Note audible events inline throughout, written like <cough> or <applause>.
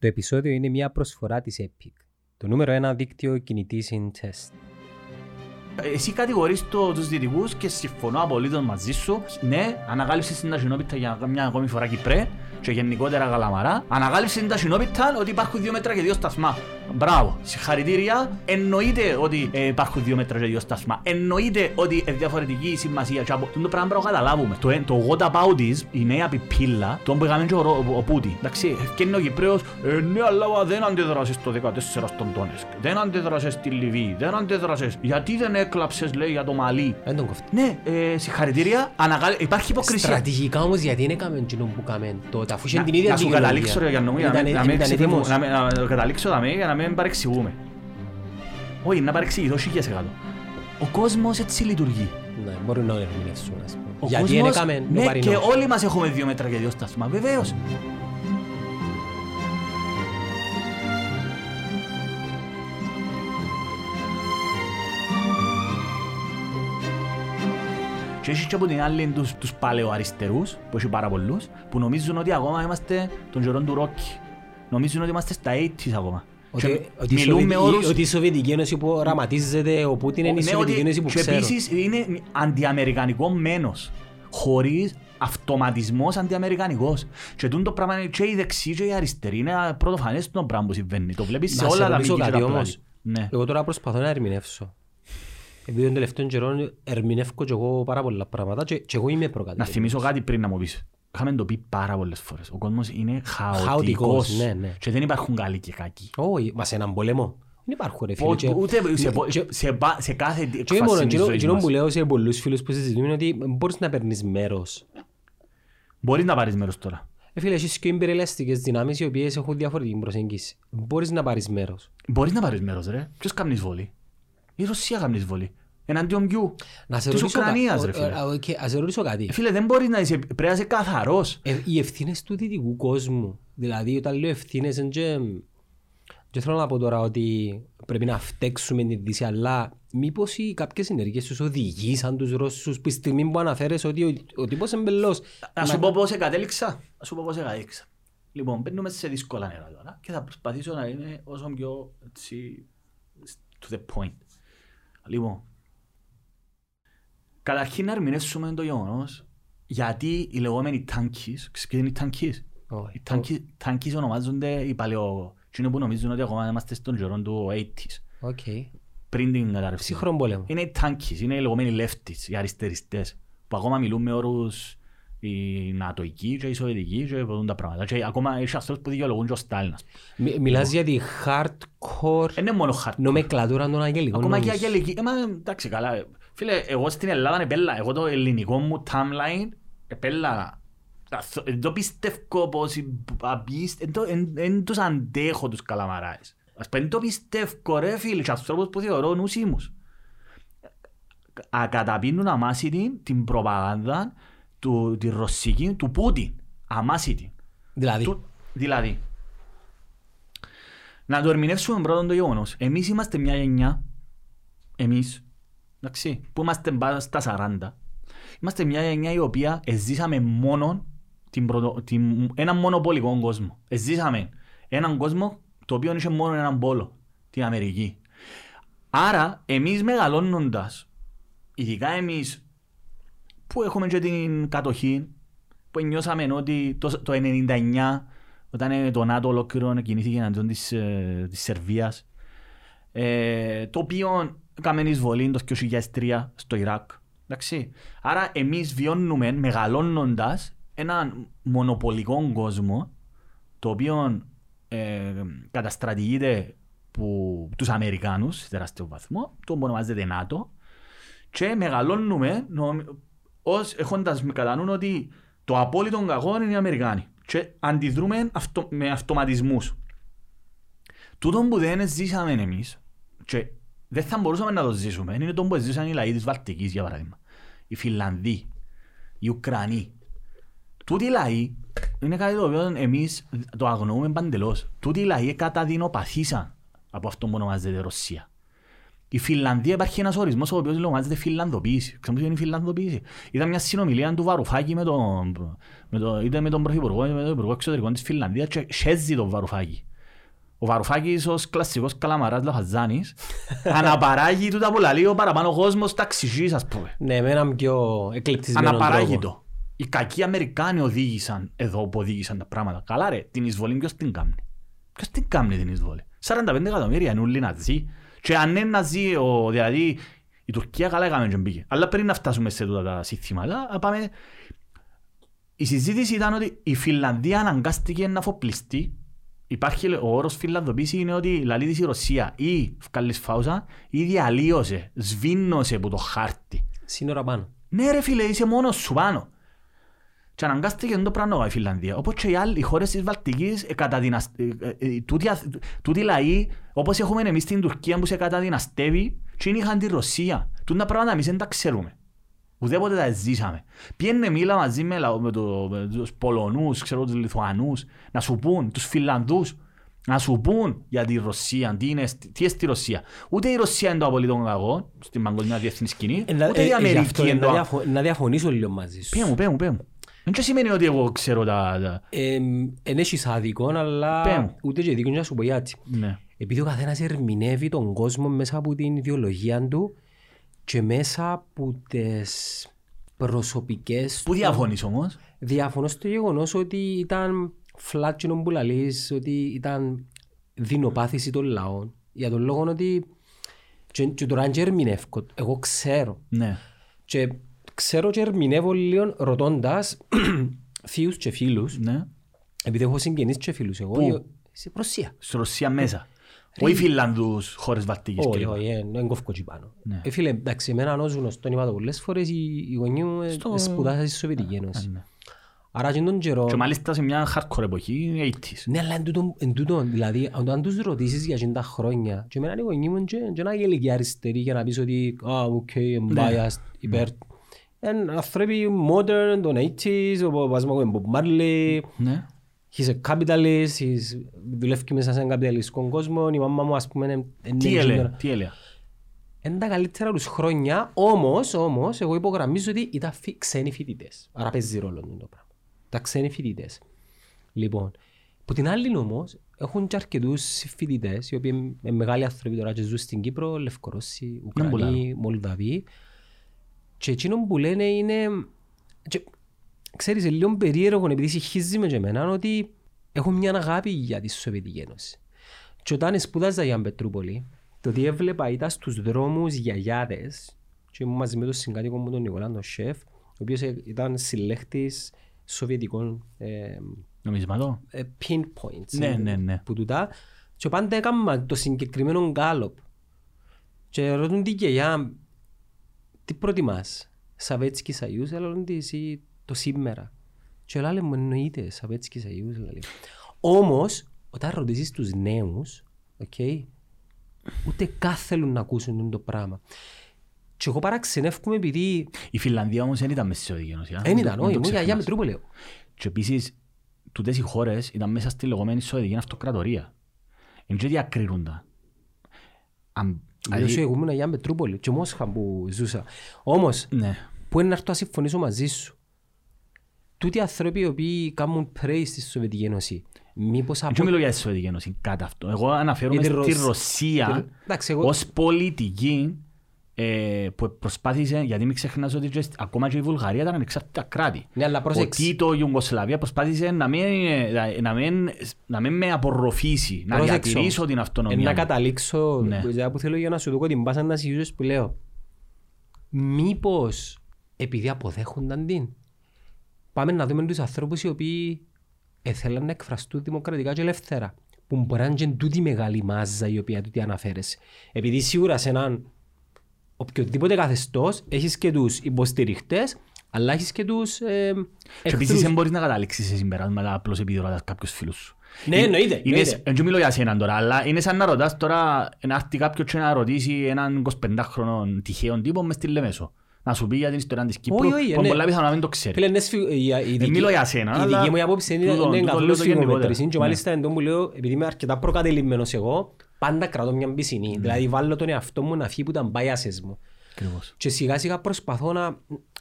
Το επεισόδιο είναι μια προσφορά της Epic, το νούμερο ένα δίκτυο κινητής in test. Εσύ κατηγορείς το, τους δυτικούς και συμφωνώ απολύτως μαζί σου. Ναι, ανακάλυψε στην Ταχυνόπιτα για μια ακόμη φορά Κυπρέ και γενικότερα Καλαμαρά. Ανακάλυψε στην Ταχυνόπιτα ότι υπάρχουν δύο μέτρα και δύο σταθμά. Μπράβο, συγχαρητήρια. Εννοείται ότι ε, υπάρχουν δύο μέτρα και δύο σταθμά. Εννοείται ότι είναι διαφορετική η σημασία. Και από το πράγμα πρέπει να καταλάβουμε. Το, ε, το what about is, η νέα πιπίλα, τον που έκαμε και ο, ο, ο Πούτι. Εντάξει, ευκαινεί ο Κυπρέος, ε, ναι, αλλά δεν αντέδρασες το 14 στον Τόνεσκ. Δεν αντέδρασες στη Λιβύη. Δεν αντέδρασες. Γιατί δεν έκλαψες, λέει, για το Μαλί; Δεν τον κοφτεί. Ναι, ε, συγχαρητήρια. Ανακάλυ... Υπάρχει υποκρισία. Στρατηγικά όμως γιατί είναι έκαμε εκείνο που κάμε τότε, αφού είχε Να- την ίδια Να σου δικαιολογία. καταλήξω ρε Γιάννο μου, για να Ήταν- μην- να μην ήταν ξεφύγουμε, έτοιμος. να μην- να- να καταλήξω δαμέ, για να μην παρεξηγούμε. Όχι, να παρεξηγηθώ χίλιες εκατό. Ο κόσμος έτσι λειτουργεί. Ναι, μπορεί να ερμηνεύσουν, ας πούμε. Ο Γιατί κόσμος, είναι έκαμε ναι, νοπαρινός. και όλοι μας έχουμε δύο μέτρα και δύο σταθμά, βεβαίως. Και έχει και από την άλλη τους, τους παλαιοαριστερούς, που έχει πάρα πολλούς, που νομίζουν ότι ακόμα είμαστε τον καιρό του Ρόκι. Νομίζουν ότι είμαστε στα 80's ακόμα. Ότι, Και ότι, η μιλούν με Σοβιετική- όρους... ότι η Σοβιετική Ένωση που οραματίζεται ο Πούτιν είναι η Ναι, Σοβιετική ότι- Ένωση που και ξέρω. επίσης είναι αντιαμερικανικό μένος. Χωρίς αυτοματισμός αντιαμερικανικός. Και τούτο το πράγμα είναι και η δεξί και η αριστερή. Είναι πρωτοφανές το πράγμα που συμβαίνει. Το βλέπεις σε Να σε όλα τα ρωτήσω μήκη και κάτι τα όμως. πλάτη. Ναι. Εγώ τώρα προσπαθώ να ερμηνεύσω. Επειδή τον τελευταίο καιρό ερμηνεύω και εγώ πάρα πολλά πράγματα και, και εγώ είμαι Να προκατηλημένος. θυμίσω κάτι πριν να μου πεις. Είχαμε το πει πάρα πολλές φορές. Ο κόσμος είναι Χαοτικός, χαοτικός. ναι, ναι. Και δεν υπάρχουν καλοί και κακοί. Όχι, μα σε έναν πόλεμο. Δεν υπάρχουν ρε φίλε. Πο- και- Ούτε σε, πο- και- σε, πα- σε κάθε Και όχι εκφάση μόνο, της εκείνο- ζωής εκείνο μας. που λέω σε πολλούς φίλους που συζητούμε είναι ότι μπορείς να παίρνεις μέρος. Μπορείς να πάρεις μέρος τώρα. Ε, φίλε, έχεις και εμπειρελαστικές δυνάμεις οι οποίες έχουν διαφορετική προσέγγιση. Μπορείς να πάρεις μέρος. Μπορείς να πάρεις μέρος ρε. Ποιος κάνεις εισβολή. Η Ρωσία κάνει εισβολή. Εναντίον ποιου; Να σε Της ρωτήσω κα- Ουκρανίας ο- ρε φίλε. ε, οκ, Ας σε ρωτήσω κάτι. Ε, Φίλε, δεν μπορείς να είσαι, πρέπει να είσαι καθαρός. Ε, οι ευθύνες του δυτικού κόσμου. Δηλαδή, όταν λέω ευθύνες, δεν και... Και θέλω να πω τώρα ότι πρέπει να φταίξουμε την Δύση, αλλά μήπως οι κάποιες ενέργειες τους οδηγήσαν τους Ρώσους που στη στιγμή που αναφέρες ότι ο, ο τύπος εν πελλός. Να σου πω πώς κατέληξα. Να σου πω πώς κατέληξα. Λοιπόν, μπαίνουμε σε δύσκολα νερά τώρα και θα προσπαθήσω να είμαι όσο πιο έτσι, to the point. Λοιπόν, καταρχήν να ερμηνεύσουμε το γεγονός γιατί οι λεγόμενοι tankies, ξέρεις ποιοι είναι οι tankies; Όχι. Οι tank- tankies ονομάζονται οι παλαιό... Τι είναι που νομίζουν ότι ακόμα είμαστε στον καιρό του 80s, Οκ. πριν την καταρρεύση. Σύγχρονο πόλεμο. Είναι οι tankies, είναι οι λεγόμενοι leftists, οι αριστεριστές, που ακόμα μιλούν με όρους οι νατοικοί και οι σοβιετικοί και πολλούν τα πράγματα. Και ακόμα έχει ανθρώπους που δικαιολογούν και ο Στάλιν. ας πούμε. Μι- Μιλάς για τη hardcore Δεν είναι μόνο χαρτί. νομεκλατούρα των αγγελικών Ακόμα και οι νόμους. αγγελικοί. Ε, μα, εντάξει, καλά. Φίλε, εγώ στην Ελλάδα επέλα. Εγώ το ελληνικό μου timeline επέλα. Δεν το πιστεύω πως οι απίστ- εν το- εν- εν τους αντέχω τους καλαμαράες. Ας πούμε, δεν το πιστεύω ρε φίλε και ανθρώπους που θεωρώ νουσίμους. Ακαταπίνουν αμάσιτη την προπαγάνδα του, τη ρωσική, του Πούτιν. Αμάσιτη. Δηλαδή, Του- Δηλαδή, να το ερμηνεύσουμε πρώτον το γεγονός. Εμείς είμαστε μια γενιά, εμείς, εντάξει, που είμαστε πάνω στα 40. Είμαστε μια γενιά η οποία εζήσαμε μόνο την πρωτο, την, έναν μονοπολικό κόσμο. Εζήσαμε έναν κόσμο το οποίο είχε μόνο έναν πόλο, την Αμερική. Άρα, εμείς μεγαλώνοντας, ειδικά εμείς που έχουμε και την κατοχή, που νιώσαμε ότι το, το 99 όταν ε, το ΝΑΤΟ ολόκληρο κινήθηκε εναντίον της, ε, της Σερβίας ε, το οποίο έκαμε εισβολή το 2003 στο Ιράκ. Εντάξει. Άρα εμείς βιώνουμε μεγαλώνοντας έναν μονοπολικό κόσμο το οποίο ε, καταστρατηγείται που τους Αμερικάνους σε τεράστιο βαθμό, το που ονομάζεται ΝΑΤΟ και μεγαλώνουμε νομ- ως, έχοντας με κατά νου ότι το απόλυτο κακό είναι οι Αμερικάνοι και αντιδρούμε αυτο, με αυτοματισμούς. Τούτο που δεν ζήσαμε εμείς και δεν θα μπορούσαμε να το ζήσουμε είναι το που ζήσαν οι λαοί της Βαλτικής για παράδειγμα. Οι Φιλανδοί, οι Ουκρανοί. Τούτοι οι λαοί είναι κάτι το οποίο εμείς το αγνοούμε παντελώς. Τούτοι οι λαοί καταδεινοπαθήσαν από αυτό που ονομάζεται Ρωσία. Η Φιλανδία υπάρχει ένας ορισμός ο οποίος ονομάζεται Φιλανδοποίηση. Ξέρετε τι είναι η Φιλανδοποίηση; Ήταν μια συνομιλία του Βαρουφάκη με τον, με το, είτε με τον Πρωθυπουργό είτε με τον Υπουργό Εξωτερικών της Φιλανδίας και σέζει τον Βαρουφάκη. Ο Βαρουφάκης ως κλασσικός καλαμαράς Λαχαζάνης αναπαράγει τούτα που λαλεί ο παραπάνω κόσμος ταξιζής ας πούμε. Ναι, με έναν πιο εκλεπτισμένο Αναπαράγει τρόπο. το. Οι κακοί Αμερικάνοι οδήγησαν εδώ που οδήγησαν τα πράγματα. Καλά ρε, την εισβολή ποιος την κάνει. Ποιος την κάνει την εισβολή; 45 εκατομμύρια είναι όλοι ναζί. Και αν είναι ναζί, ο, δηλαδή η Τουρκία καλά έκαμε και μπήκε. Αλλά πριν να φτάσουμε σε τούτα τα συστήματα, να πάμε... Η συζήτηση ήταν ότι η Φιλανδία αναγκάστηκε να αφοπλιστεί. Υπάρχει ο όρος φιλανδοποίηση είναι ότι λαλεί της η Ρωσία ή βγάλεις φάουσα ή διαλύωσε, σβήνωσε από το χάρτη. Σύνορα πάνω. Ναι ρε φίλε, είσαι μόνος σου πάνω. Και αναγκάστηκε το πράγμα η Φιλανδία. Όπως και οι άλλοι οι χώρες της Βαλτικής, ε, καταδυνασ- ε, ε, ε, τούτοι αθ- τούτοι λαοί, όπως έχουμε εμείς στην Τουρκία που σε καταδυναστεύει, και είναι είχαν τη Ρωσία. Τούτα πράγματα εμείς δεν τα ξέρουμε. Ουδέποτε τα ζήσαμε. Πιένε μίλα μαζί με, λαό- με, το, με τους Πολωνούς, ξέρω, τους Λιθουανούς, να σου πούν, τους Φιλανδούς, να σου πούν για τη Ρωσία, τι είναι, σ- τι είναι στη Ρωσία. Ούτε η Ρωσία είναι το απολύτω κακό στην παγκοσμία διεθνή σκηνή, Ε, να- ούτε ε, η ε, γι' Αμερική αυτό, είναι να, το διαφο- να διαφωνήσω λίγο μαζί σου. Πέ μου, πέ μου, πέ μου. Δεν και σημαίνει ότι εγώ ξέρω τα... τα- Εν έχεις άδικο, αλλά Πέ μου. ούτε και δίκιο να σου πω γιατί. Ναι. Επειδή ο καθένας ερμηνεύει τον κόσμο μέσα από την ιδεολογία του και μέσα από τις προσωπικές Πού διαφωνείς όμως; Διαφωνώ στο γεγονός ότι ήταν φλάτσινο που λαλείς, ότι ήταν δεινοπάθηση των λαών. Για τον λόγο ότι και, και τώρα αν και ερμηνεύω, εγώ ξέρω. Ναι. Και ξέρω και ερμηνεύω λίγο ρωτώντας <clears throat> θείους και φίλους, Ναι. επειδή έχω συγγενείς και φίλους εγώ, Πού; οι- σε Ρωσία. Στη Ρωσία μέσα. Όχι Φιλανδούς χώρες Βαλτικής Όχι, κλπ. όχι, ε, δεν κόφκω εκεί πάνω. Ναι. Ε, φίλε, εντάξει, εμένα ως γνωστόν είπα το πολλές φορές, οι, οι γονείς μου ε, Στο- σπουδάσαν στη Σοβιετική Ένωση. ναι. Άρα και τον καιρό... Και μάλιστα σε μια hardcore εποχή, 80s. Ναι, αλλά εν τούτο, εν τούτο, δηλαδή, αν, αν τους ρωτήσεις για εκείνα τα χρόνια, και εμένα οι γονείς μου και, και να γελικοί αριστεροί για να πεις ότι «Α, OK, I'm Ναι. biased, υπέρ». Εν άνθρωποι modern, των 80s, ο πας μου Bob Marley, Ναι. He's a capitalist, he's, δουλεύει μέσα σε έναν καπιταλιστικό κόσμο, η μάμα μου ας πούμε είναι... Τι είναι έλεγε, engineer. τι έλεγε; Εν τα καλύτερα τους χρόνια, όμως, όμως, εγώ υπογραμμίζω ότι ήταν φι- ξένοι φοιτητές. Άρα παίζει ρόλο το πράγμα. Τα ξένοι φοιτητές. Λοιπόν, που την άλλη όμως, έχουν και αρκετούς φοιτητές, οι οποίοι είναι μεγάλοι άνθρωποι τώρα και ζουν στην Κύπρο, Λευκορώσοι, Ουκρανοί, πολλά. Μολδαβοί. Και εκείνο που λένε είναι... Και, ξέρεις, είναι λίγο περίεργο επειδή συγχύζει με και εμένα ότι έχω μια αγάπη για τη Σοβιετική Ένωση. Και όταν σπούδαζα για Πετρούπολη, το τι έβλεπα ήταν στους δρόμους γιαγιάδες και ήμουν μαζί με τον συγκάτοικο μου τον Νικολά, τον σεφ, ο οποίος ε, ήταν συλλέχτης σοβιετικών ε, Νομισματό. ε, pinpoints Ναι, ε, ναι, ναι. που τούτα και πάντα έκανα το συγκεκριμένο γκάλωπ και ρωτούν τη γιαγιά τι προτιμάς Σαβέτσκι Σαϊούς αλλά της ή το σήμερα και λέει μου εννοείται Σαβέτσκι Σαϊούς λέει. όμως όταν ρωτήσεις τους νέους okay, ούτε καν θέλουν να ακούσουν το πράγμα και εγώ παραξενεύκομαι επειδή Η Φιλανδία όμως δεν ήταν μέσα στη Σοβιετική Ένωση. α. δεν Μην ήταν το- όχι μην το μου γιαγιά ξεχνάς. Μητρούπολη Και επίσης, τούτες οι χώρες ήταν μέσα στη λεγόμενη Σοβιετική Αυτοκρατορία. Είναι και διακρίνουν τα. Αν- Δηλαδή, δηλαδή- εγώ ήμουν για Μετρούπολη και Μόσχα που ζούσα. Όμως, Ναι. που είναι να έρθω να συμφωνήσω μαζί σου. Τούτοι οι άνθρωποι οι οποίοι κάνουν praise στη Σοβιετική Ένωση, μήπως Δεν από... μιλώ για τη Σοβιετική Ένωση, κατά αυτό. Εγώ αναφέρομαι Για τη στη Ρωσ- Ρωσία τη- εντάξει, εγώ- ως πολιτική ε, που προσπάθησε, γιατί μην ξεχνάς ότι και σ- ακόμα και η Βουλγαρία ήταν ανεξάρτητα κράτη. Ναι, αλλά Ο πρόσεξε. Τίτο, η Ιουγκοσλαβία προσπάθησε να μην, ε, να μην, να μην με απορροφήσει, να Πρόσεξε διατηρήσω όμως. την Ε, αυτονομία. να μου. καταλήξω, Ναι. που- που θέλω για να σου δω την πάσα να συγγύζεις που λέω. Μήπως επειδή αποδέχονταν την, πάμε να δούμε τους ανθρώπους οι οποίοι ήθελαν να εκφραστούν δημοκρατικά και ελεύθερα. Που μπορεί να είναι και τούτη μεγάλη μάζα η οποία τούτη αναφέρεσαι. Επειδή σίγουρα σε έναν οποιοδήποτε καθεστώς έχεις και τους υποστηριχτές, αλλά έχεις και τους ε, Και επίσης εχθρούς. δεν μπορείς να καταλήξεις σε συμπεράσματα απλώς επειδή ρωτάς κάποιους φίλους σου. Ναι, εννοείται, Είναι, εννοείται. δεν μιλώ για σένα τώρα, αλλά είναι σαν να ρωτάς τώρα να έρθει κάποιος και να ρωτήσει έναν 25χρονο τυχαίο τύπο μες στη Λεμέσο. Να σου πει για την ιστορία της Κύπρου, Όχι, όχι, που ναι. πολλά πιθανό να μην το ξέρει. Φίλε, είναι σφι- η- η δική- μιλώ για σένα, Η αλλά δική μου άποψη είναι τούτο- είναι τούτο καθόλου λέω το γενικότερα. σφιγμομέτρηση και Ναι. μάλιστα εντό μου λέω, επειδή είμαι αρκετά προκατελημμένος εγώ, πάντα κρατώ μια πισινή. Ναι. Δηλαδή βάλω τον εαυτό μου να φύγει που τα biases μου. Ακριβώς. Και σιγά σιγά προσπαθώ να,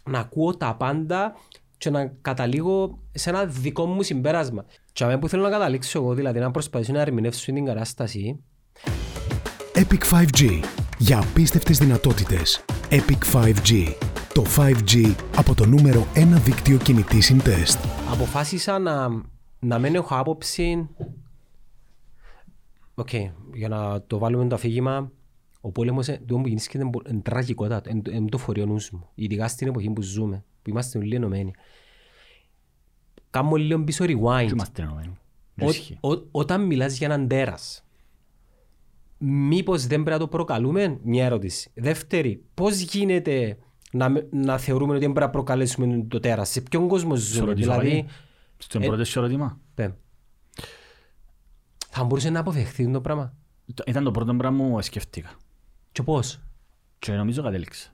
να ακούω τα πάντα και να καταλήγω σε ένα δικό μου συμπέρασμα. Και αμέ που θέλω να καταλήξω εγώ, δηλαδή να προσπαθήσω να ερμηνεύσω την κατάσταση, Epic 5G. Για απίστευτες δυνατότητες. Epic 5G. Το 5G από το νούμερο 1 δίκτυο κινητής συντεστ. αποφάσισα να, να μην έχω άποψη. Οκ, για να το βάλουμε το αφήγημα, ο πόλεμος τούτο που γινίσκεται είναι τραγικότατο, εν το χωρεί ο νους μου. Ειδικά στην εποχή που ζούμε, που είμαστε όλοι ενωμένοι. Κάμω λίγο πίσω rewind. Και είμαστε ενωμένοι. Ό- ό- όταν μιλάς για έναν τέρας, μήπως δεν πρέπει να το προκαλούμε, μια ερώτηση. Δεύτερη, πώς γίνεται να, με- να θεωρούμε ότι δεν πρέπει να προκαλέσουμε το τέρας, σε ποιον κόσμο Σε ζούμε, ρωτήσω δηλαδή, πάλι. Στον ε, πρώτο σου ερώτημα. πέ. θα μπορούσε να αποφευχθεί το πράγμα; Το- Ήταν το πρώτο πράγμα που σκέφτηκα. Και πώς; Και νομίζω κατέληξα.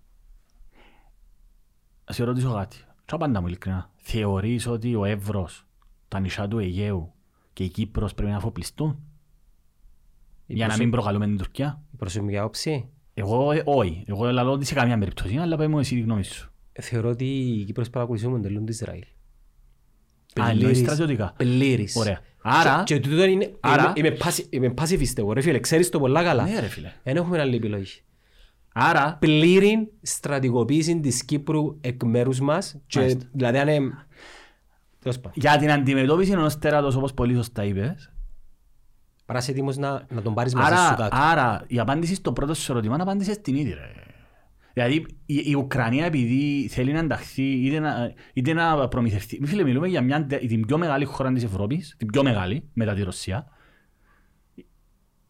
Ας σε ρωτήσω κάτι. Τι απάντα μου ειλικρινά. Θεωρείς ότι ο Εύρος, τα νησιά του Αιγαίου και η Κύπρος πρέπει να αφοπλιστούν; Η για να προσω- μην προκαλούμε την Τουρκία. Η προσωπική άποψη; Εγώ ε, όχι. Εγώ λέω ότι σε καμία περίπτωση. Αλλά πες μου εσύ τη γνώμη σου. Θεωρώ ότι η Κύπρος παρακολουθεί το μοντέλο του Ισραήλ. Α, εννοείς στρατιωτικά. Πλήρης. Ωραία. Άρα- Και, και τούτο είναι... Άρα- Είμαι, είμαι, πάση, είμαι πασιφιστ εγώ, ρε φίλε. Ξέρεις το πολλά καλά. Ναι ρε φίλε. Δεν έχουμε άλλη επιλογή. Άρα πλήρη στρατηγοποίηση της Κύπρου εκ μέρους μας και Μάλιστα. δηλαδή αν είναι... Τέλος πάντων. για την αντιμετώπιση ενός τέρατος όπως πολύ σωστά είπες Παρά είσαι έτοιμος να, να τον πάρεις μαζί σου Άρα, κάτω. άρα η απάντηση στο πρώτο σου ερώτημα είναι απάντηση στην ίδια. Ρε. Δηλαδή η, η Ουκρανία επειδή θέλει να ενταχθεί είτε να, είτε να προμηθευτεί. Μη φίλε μιλούμε για μια, την πιο μεγάλη χώρα της Ευρώπης, την πιο μεγάλη μετά τη Ρωσία.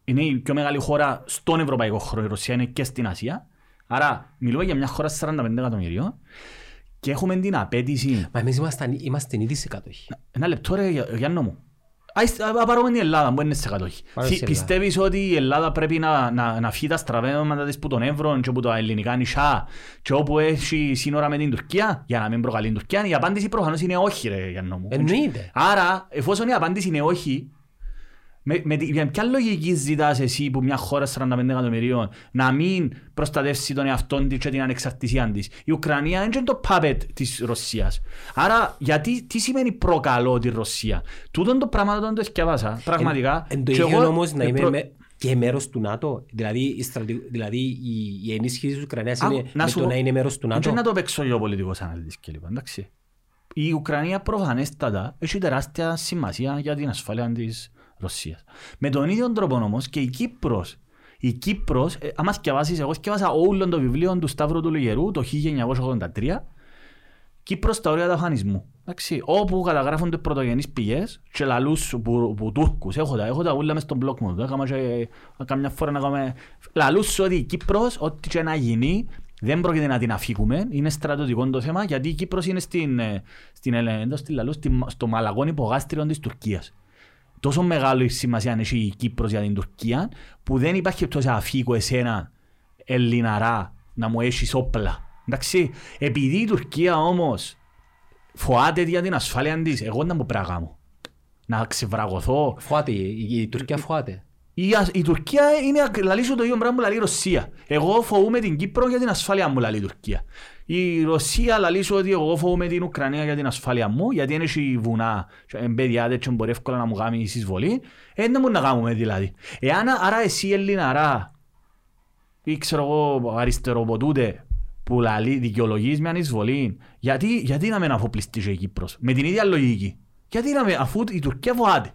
Είναι η πιο μεγάλη χώρα στον ευρωπαϊκό χώρο. Η Ρωσία είναι και στην Ασία. Άρα μιλούμε για μια χώρα 45 εκατομμυρίων και έχουμε την απέτηση Μα εμείς είμαστε, είμαστε ήδη σε κατοχή. ένα λεπτό ρε Γεια- Γιάννο μου. Ας α, πάρουμε την Ελλάδα που είναι σε κατοχή. Πάμε Θυ- στην Ελλάδα. Πιστεύεις ότι η Ελλάδα πρέπει να, να, να φύγει τα στραβέματα της που τον Εύρο και που τα ελληνικά νησιά και όπου έχει σύνορα με την Τουρκία για να μην προκαλεί την Τουρκία. Η απάντηση προφανώς είναι όχι ρε Γιάννο μου. Εννοείται. Άρα εφόσον η απάντηση είναι όχι με, με, τη- με ποια λογική ζητάς εσύ που μια χώρα 45 εκατομμυρίων να μην προστατεύσει τον εαυτό της και την ανεξαρτησία της; Η Ουκρανία είναι και το puppet της Ρωσίας. Άρα γιατί, τι σημαίνει προκαλώ τη Ρωσία; Τούτον το πράγμα δεν το θυκευάσα. Πραγματικά. Εν το Και ίδιο εγώ, όμως να ε, είμαι προ- με, και μέρος του ΝΑΤΟ. Δηλαδή η, στρατη, δηλαδή η, η ενίσχυση της Ουκρανίας Άκου, είναι να με σου το πω- να είναι μέρος του Δεν ΝΑΤΟ. να το παίξω εγώ πολιτικός αναλυτής και λοιπά, εντάξει. Η Ουκρανία προφανέστατα έχει τεράστια σημασία για την ασφάλεια της Ρωσίας. Με τον ίδιο τρόπο όμως και η Κύπρος. Η Κύπρος, ε, άμα σκευάσεις, εγώ σκευάσα όλο το βιβλίο του Σταύρου του Λιγερού το 1983 Κύπρος στα όρια του αφανισμού. Εντάξει, όπου καταγράφονται πρωτογενείς πηγές και λαλούς που, που Τούρκους. Έχω τα, έχω τα ούλα μες στον μπλοκ μου. Το έκανα και καμιά φορά να κάνουμε... Λαλούς ότι η Κύπρος, ό,τι και να γίνει, δεν πρόκειται να την αφήκουμε. Είναι στρατιωτικό το θέμα, γιατί η Κύπρος είναι στην, ε, στην, ε, εντός στη λαλούς, στη- στο μαλαγόν υπογάστριο της Τουρκίας. Τόσο μεγάλη σημασία έχει η Κύπρος για την Τουρκία, που δεν υπάρχει τόσο αφήκω εσένα Ελληναρά να μου έχεις όπλα. Εντάξει, επειδή η Τουρκία όμως φοάται για την ασφάλεια της, εγώ δεν μου πράγμα μου. Να ξεβραγωθώ. Φοάται, η, η Τουρκία φοάται. Η, α- η Τουρκία είναι, ακ- λαλείς σου το ίδιο πράγμα που λαλεί η Ρωσία. Εγώ φοβούμαι την Κύπρο για την ασφάλεια μου, λαλεί η Τουρκία. Η Ρωσία λαλείς σου ότι εγώ φοβούμαι την Ουκρανία για την ασφάλεια μου, γιατί είναι έχει βουνά, και εμπέδιάδες και μπορεί εύκολα να μου κάνει εισβολή. Ε, δεν μπορούμε να κάνουμε δηλαδή. Εάν, άρα εσύ Ελληναρά, ή ξέρω εγώ αριστεροποτούτε, που λαλεί δικαιολογείς μια εισβολή, γιατί, γιατί να μην αφοπλιστείς η Κύπρος, με την ίδια λογική. Γιατί να μην, αφού η Τουρκία φοβάται.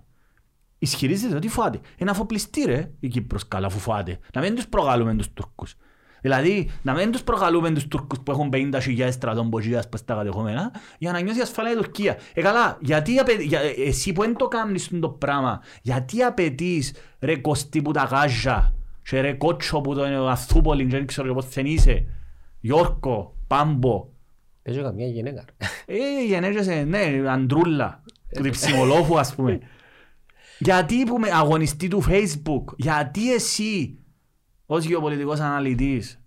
Ισχυρίζεται ότι φοβάται. Είναι αφοπλιστή ρε η Κύπρος καλά αφού φοβάται. Να μην τους προκαλούμε τους Τούρκους. Δηλαδή, να μην τους προκαλούμε τους Τούρκους που έχουν 50.000 στρατών ποζίας πας στα κατεχόμενα για να νιώσει ασφάλεια η Τουρκία. Ε, καλά, γιατί απαι... για... ε, εσύ που δεν το κάνεις το πράγμα, γιατί απαιτείς ρε κοστί που τα γάζα και ρε κότσο που το Αθούπολη και δεν ξέρω πώς δεν είσαι, Γιόρκο, Πάμπο, Παίζω καμιά γυναίκα. ε, γενέζεσαι, ναι, αντρούλα, του διψημολόφου ας πούμε. <laughs> γιατί που με αγωνιστή του Facebook, γιατί εσύ ως γεωπολιτικός αναλυτής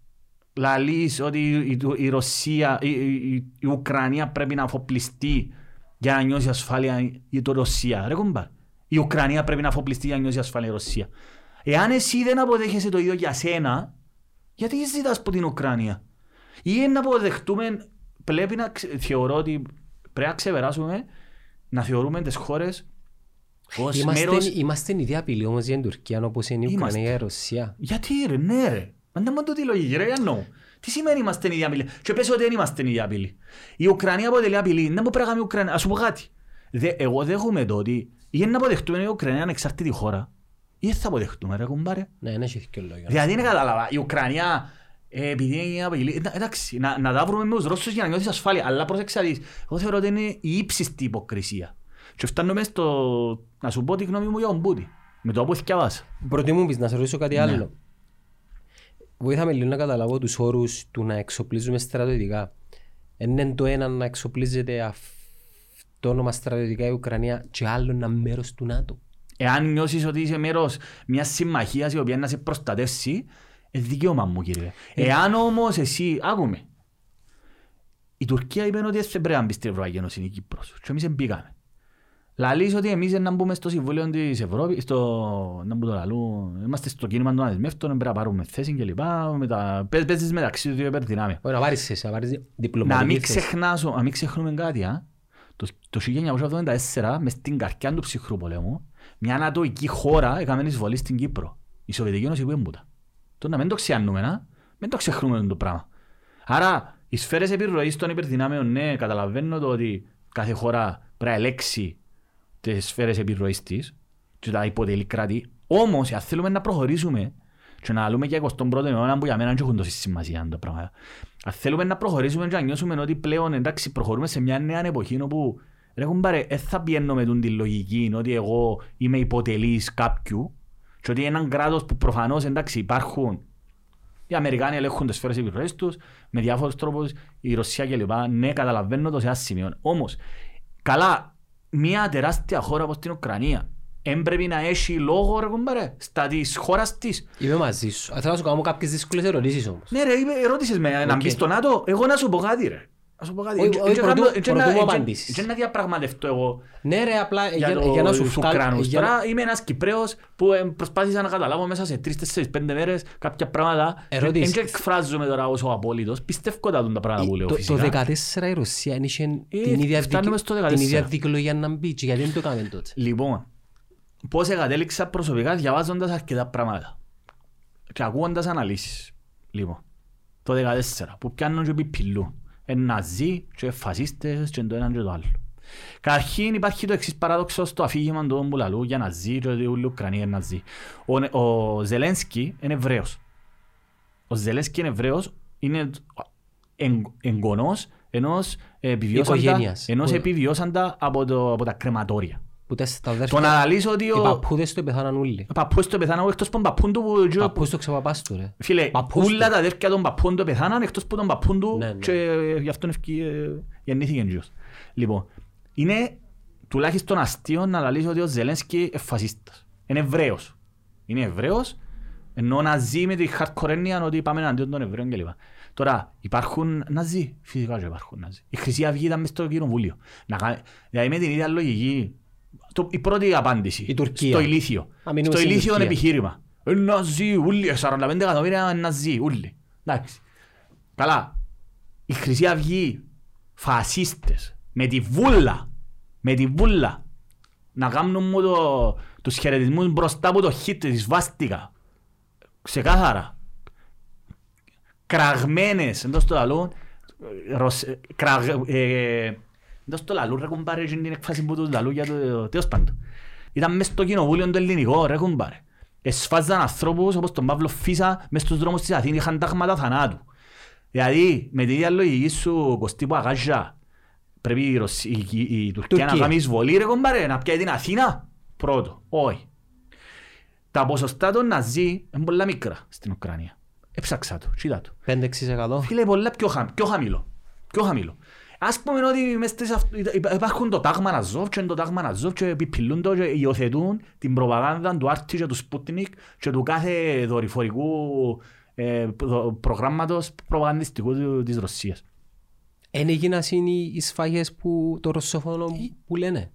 λαλείς ότι η, η, η Ρωσία, η, η, η Ουκρανία πρέπει να αφοπλιστεί για να νιώσει ασφάλεια η το Ρωσία. Ρε κομπάρ. Η Ουκρανία πρέπει να αφοπλιστεί για να νιώσει ασφάλεια η Ρωσία. Εάν εσύ δεν αποδέχεσαι το ίδιο για σένα, γιατί ζητάς από την Ουκρανία; Ή να αποδεχτούμε, πρέπει να ξε- θεωρώ ότι Πρέπει να ξεπεράσουμε να θεωρούμε τις χώρες ως Είμαστε, μέρος... είμαστε η ίδια απειλή όμως για την Τουρκία όπως είναι η Είμαστε. Ουκρανία και η Ρωσία. Γιατί ρε, ναι ρε. Μα δεν μόνο τη λογική ρε, εννοώ. Τι σημαίνει είμαστε η ίδια απειλή; Και πες ότι δεν είμαστε η ίδια απειλή. Η Ουκρανία αποτελεί απειλή. Δεν μπορεί να κάνει η Ουκρανία. Ας σου πω κάτι. Δε, εγώ δέχομαι το ότι ή να αποδεχτούμε η Ουκρανία ανεξάρτητη χώρα ή δεν θα αποδεχτούμε ρε κουμπάρε. Ναι, δεν έχει και λόγια. Δηλαδή δεν κατάλαβα. Η Ουκρανία ε, επειδή είναι απειλή. εντά- Εντάξει, να, να τα βρούμε με τους Ρώσους για να νιώθεις ασφάλεια. Αλλά πρόσεξε να δεις. Εγώ θεωρώ ότι είναι η ύψιστη υποκρισία. Και φτάνουμε στο... Να σου πω τη γνώμη μου για τον Πούτι. Με το που θυκιάβασα. Πρωτού μου πεις να σε ρωτήσω κάτι Ναι. άλλο. Βοήθαμε λίγο να καταλάβω τους όρους του να εξοπλίζουμε στρατιωτικά. Είναι το ένα να εξοπλίζεται αυτόνομα στρατιωτικά η Ουκρανία και άλλο ένα μέρος του ΝΑΤΟ. Εάν νιώσεις ότι είσαι μέρος μιας συμμαχίας η οποία να σε προστατεύσει, ε, δικαίωμα μου κύριε. Εάν όμως εσύ, άκουμε, η Τουρκία είπε ότι δεν πρέπει να μπει στην Ευρωπαϊκή Ένωση η Κύπρος και εμείς δεν μπήκαμε. Λαλείς ότι εμείς να μπούμε στο Συμβούλιο της Ευρώπης, στο, να μπω το λαλού, είμαστε στο κίνημα των αδεσμεύτων, πρέπει να πάρουμε θέση και λοιπά, μετα... πες- παίζεις μεταξύ τους δύο υπερδυνάμια. Όχι, να πάρεις θέση, να πάρεις Να μην, διπλωματική θέση. ξεχνάσω, να μην ξεχνούμε κάτι, α. Το, το 1974, μες στην καρκιά του ψυχρού πολέμου, μια ανατοϊκή χώρα έκαμε εισβολή στην Κύπρο. Η Σοβιετική Ένωση που έμπουτα. Το να μην το ξιάνουμε, να. μην το ξεχνούμε το πράγμα. Άρα, οι σφαίρες επιρροής των υπερδυνάμεων, ναι, καταλαβαίνω το ότι κάθε χώρα πρέπει να ελέξει τις σφαίρες επιρροής της και τα υποτελεί κράτη. Όμως, αν θέλουμε να προχωρήσουμε και να λέμε και 21ο αιώνα που για μένα δεν έχουν τόση σημασία τα πράγματα. Αν θέλουμε να προχωρήσουμε και να νιώσουμε ότι πλέον εντάξει προχωρούμε σε μια νέα εποχή όπου ρε κουμπάρε, δεν θα πηαίνω με την λογική ότι εγώ είμαι υποτελής κάποιου και ότι έναν κράτος που προφανώς εντάξει υπάρχουν οι Αμερικάνοι ελέγχουν τις σφαίρες επιρροές τους με διάφορους τρόπους, η Ρωσία κλπ. Ναι, καταλαβαίνω το σε ένα σημείο. Όμως, καλά, μια τεράστια χώρα όπως την Ουκρανία δεν πρέπει να έχει λόγο ρε κουμπάρε, στα της χώρας της. Είμαι μαζί σου. Θέλω να σου κάνω κάποιες δύσκολες ερωτήσεις όμως. Ναι ρε, είπε- ερώτησες με να Οκ. μπεις στο ΝΑΤΟ, εγώ να σου πω κάτι ρε. Να σου πω κάτι. Όχι, Έτσι- όχι, έτσι πρωτού- κάνω- έτσι πρωτού να- μου έτσι- απαντήσεις. έτσι να διαπραγματευτώ εγώ Ναι ρε, απλά για, για, το, για να σου τους φτάσει. Ουκρανούς. για να- Τώρα είμαι ένας Κυπρέος που ε, προσπάθησα να καταλάβω μέσα σε τρεις, τέσσερις, πέντε μέρες κάποια πράγματα. Ερώτηση. Δεν εκφράζομαι τώρα ως ο απόλυτος. Πιστεύω τα τα πράγματα που λέω Το, το φυσικά. 14 η Ρωσία είχε Ε, την ίδια, φτάνουμε δικ- στο την 14. ίδια δικαιολογία να μπει και γιατί δεν το κάνουμε τότε; Λοιπόν, πώς εγκατέληξα προσωπικά διαβάζοντας αρκετά πράγματα και ακούγοντας αναλύσεις. Λοιπόν, το 14 που πιάνουν και επιπυλούν. Ε, ναζί και φασίστες και το έναν και το άλλο. Καταρχήν υπάρχει το εξής παράδοξο στο αφήγημα του που λαλού για ναζί και ότι όλη η Ουκρανία είναι ναζί. Ο, Νε- ο Ζελένσκι είναι Εβραίος. Ο Ζελένσκι είναι Εβραίος, είναι εγ- εγγονός ενός επιβιώσαντα, Οικογένειας. ενός Που- επιβιώσαντα από, το, από τα κρεματόρια. Που τα, τα Το αδέρφια, να αναλύσω ότι οι ο παππούδες του πεθάναν όλοι. παππούς του πεθάναν εκτός από τον παππούν του που... Παππούς του ξεπαπάς του ρε. Φίλε, Παππούς ούλα του. τα αδέρφια των παππούν του πεθάναν εκτός από τον παππούν του Ναι, ναι. και ε, γι' αυτόν ευκεί, ε, γεννήθηκε γιος. Λοιπόν, είναι τουλάχιστον αστείο να αναλύσω ότι ο Ζελένσκι είναι φασίστας. Είναι Εβραίος. Είναι Εβραίος ενώ να ζει με τη hardcore έννοια ότι πάμε εναντίον των Εβραίων κλπ. Τώρα, υπάρχουν ναζί. Φυσικά και υπάρχουν ναζί. Η Χρυσή Αυγή ήταν μες στο κοινοβούλιο. Να κα- Δηλαδή με την ίδια λογική, το, η πρώτη απάντηση Η Τουρκία. στο ηλίθιο. Να μείνουμε Στο στην ηλίθιο Τουρκία. επιχείρημα. Ε, Ναζί, ούλοι, 45 εκατομμύρια ναζί, ούλοι. Εντάξει. Καλά. Η Χρυσή Αυγή, φασίστες, με τη βούλα, με τη βούλα, να κάνουν μου το, τους χαιρετισμούς μπροστά από το χίτ της βάστηκα. Ξεκάθαρα. Κραγμένες, εντός το λαλούν, ρωσ- ε, κραγ, ε, εντός το λαλούν ρε κουμπάρε και την εκφράση που τους λαλούν για το τέλος πάντων. Ήταν μες στο κοινοβούλιο το ελληνικό ρε κουμπάρε. Εσφάζαν ανθρώπους όπως τον Παύλο Φίσα μες στους δρόμους της Αθήνης είχαν τάγματα θανάτου. Δηλαδή με την ίδια λογική σου Κωστή που αγάζα πρέπει η, Ρωσ- η, η, η Τουρκία, να Τουρκία. κάνει εισβολή ρε κομπάρε, να πιάει την Αθήνα; Πρώτο. Όχι. Τα ποσοστά των Ναζί είναι πολλά μικρά στην Ουκρανία. Έψαξα το, κοίτα το. 5-6%. Φίλε, πολλά πιο, χα, πιο χαμηλό. Πιο χαμηλό. Ας πούμε ότι μες στις αυτ- υπά- υπάρχουν το τάγμα Αζόφ και το τάγμα Αζόφ και επιπηλούν το και υιοθετούν την προπαγάνδα του Άρτη και του Σπούτινικ και του κάθε δορυφορικού ε, προ- προγράμματος προπαγανδιστικού του- της Ρωσίας. Εν έγιναν είναι οι σφαγές που το ρωσόφωνο που λένε;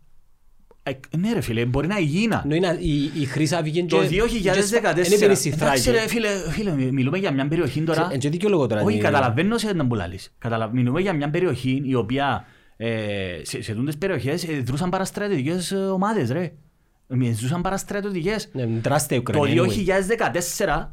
Ε, ναι ρε φίλε, μπορεί να γίνα. Ενώ είναι η, η Χρύση Αυγή Το 2014. Είναι πήγαινε στη Εντάξει ρε Θράκη. φίλε, φίλε, μι- μιλούμε για μια περιοχή τώρα. Εν και δικαιολογώ τώρα. Όχι, την- καταλαβαίνω σε να που λαλείς. Καταλα- Μιλούμε για μια περιοχή η οποία ε, σε, σε τούντες περιοχές ε, δρούσαν παραστρατιωτικές ε, ομάδες ρε. Ε, Ζούσαν παραστρατιωτικές. Ναι, τεράστια Το Ουκρανία. anyway. 2014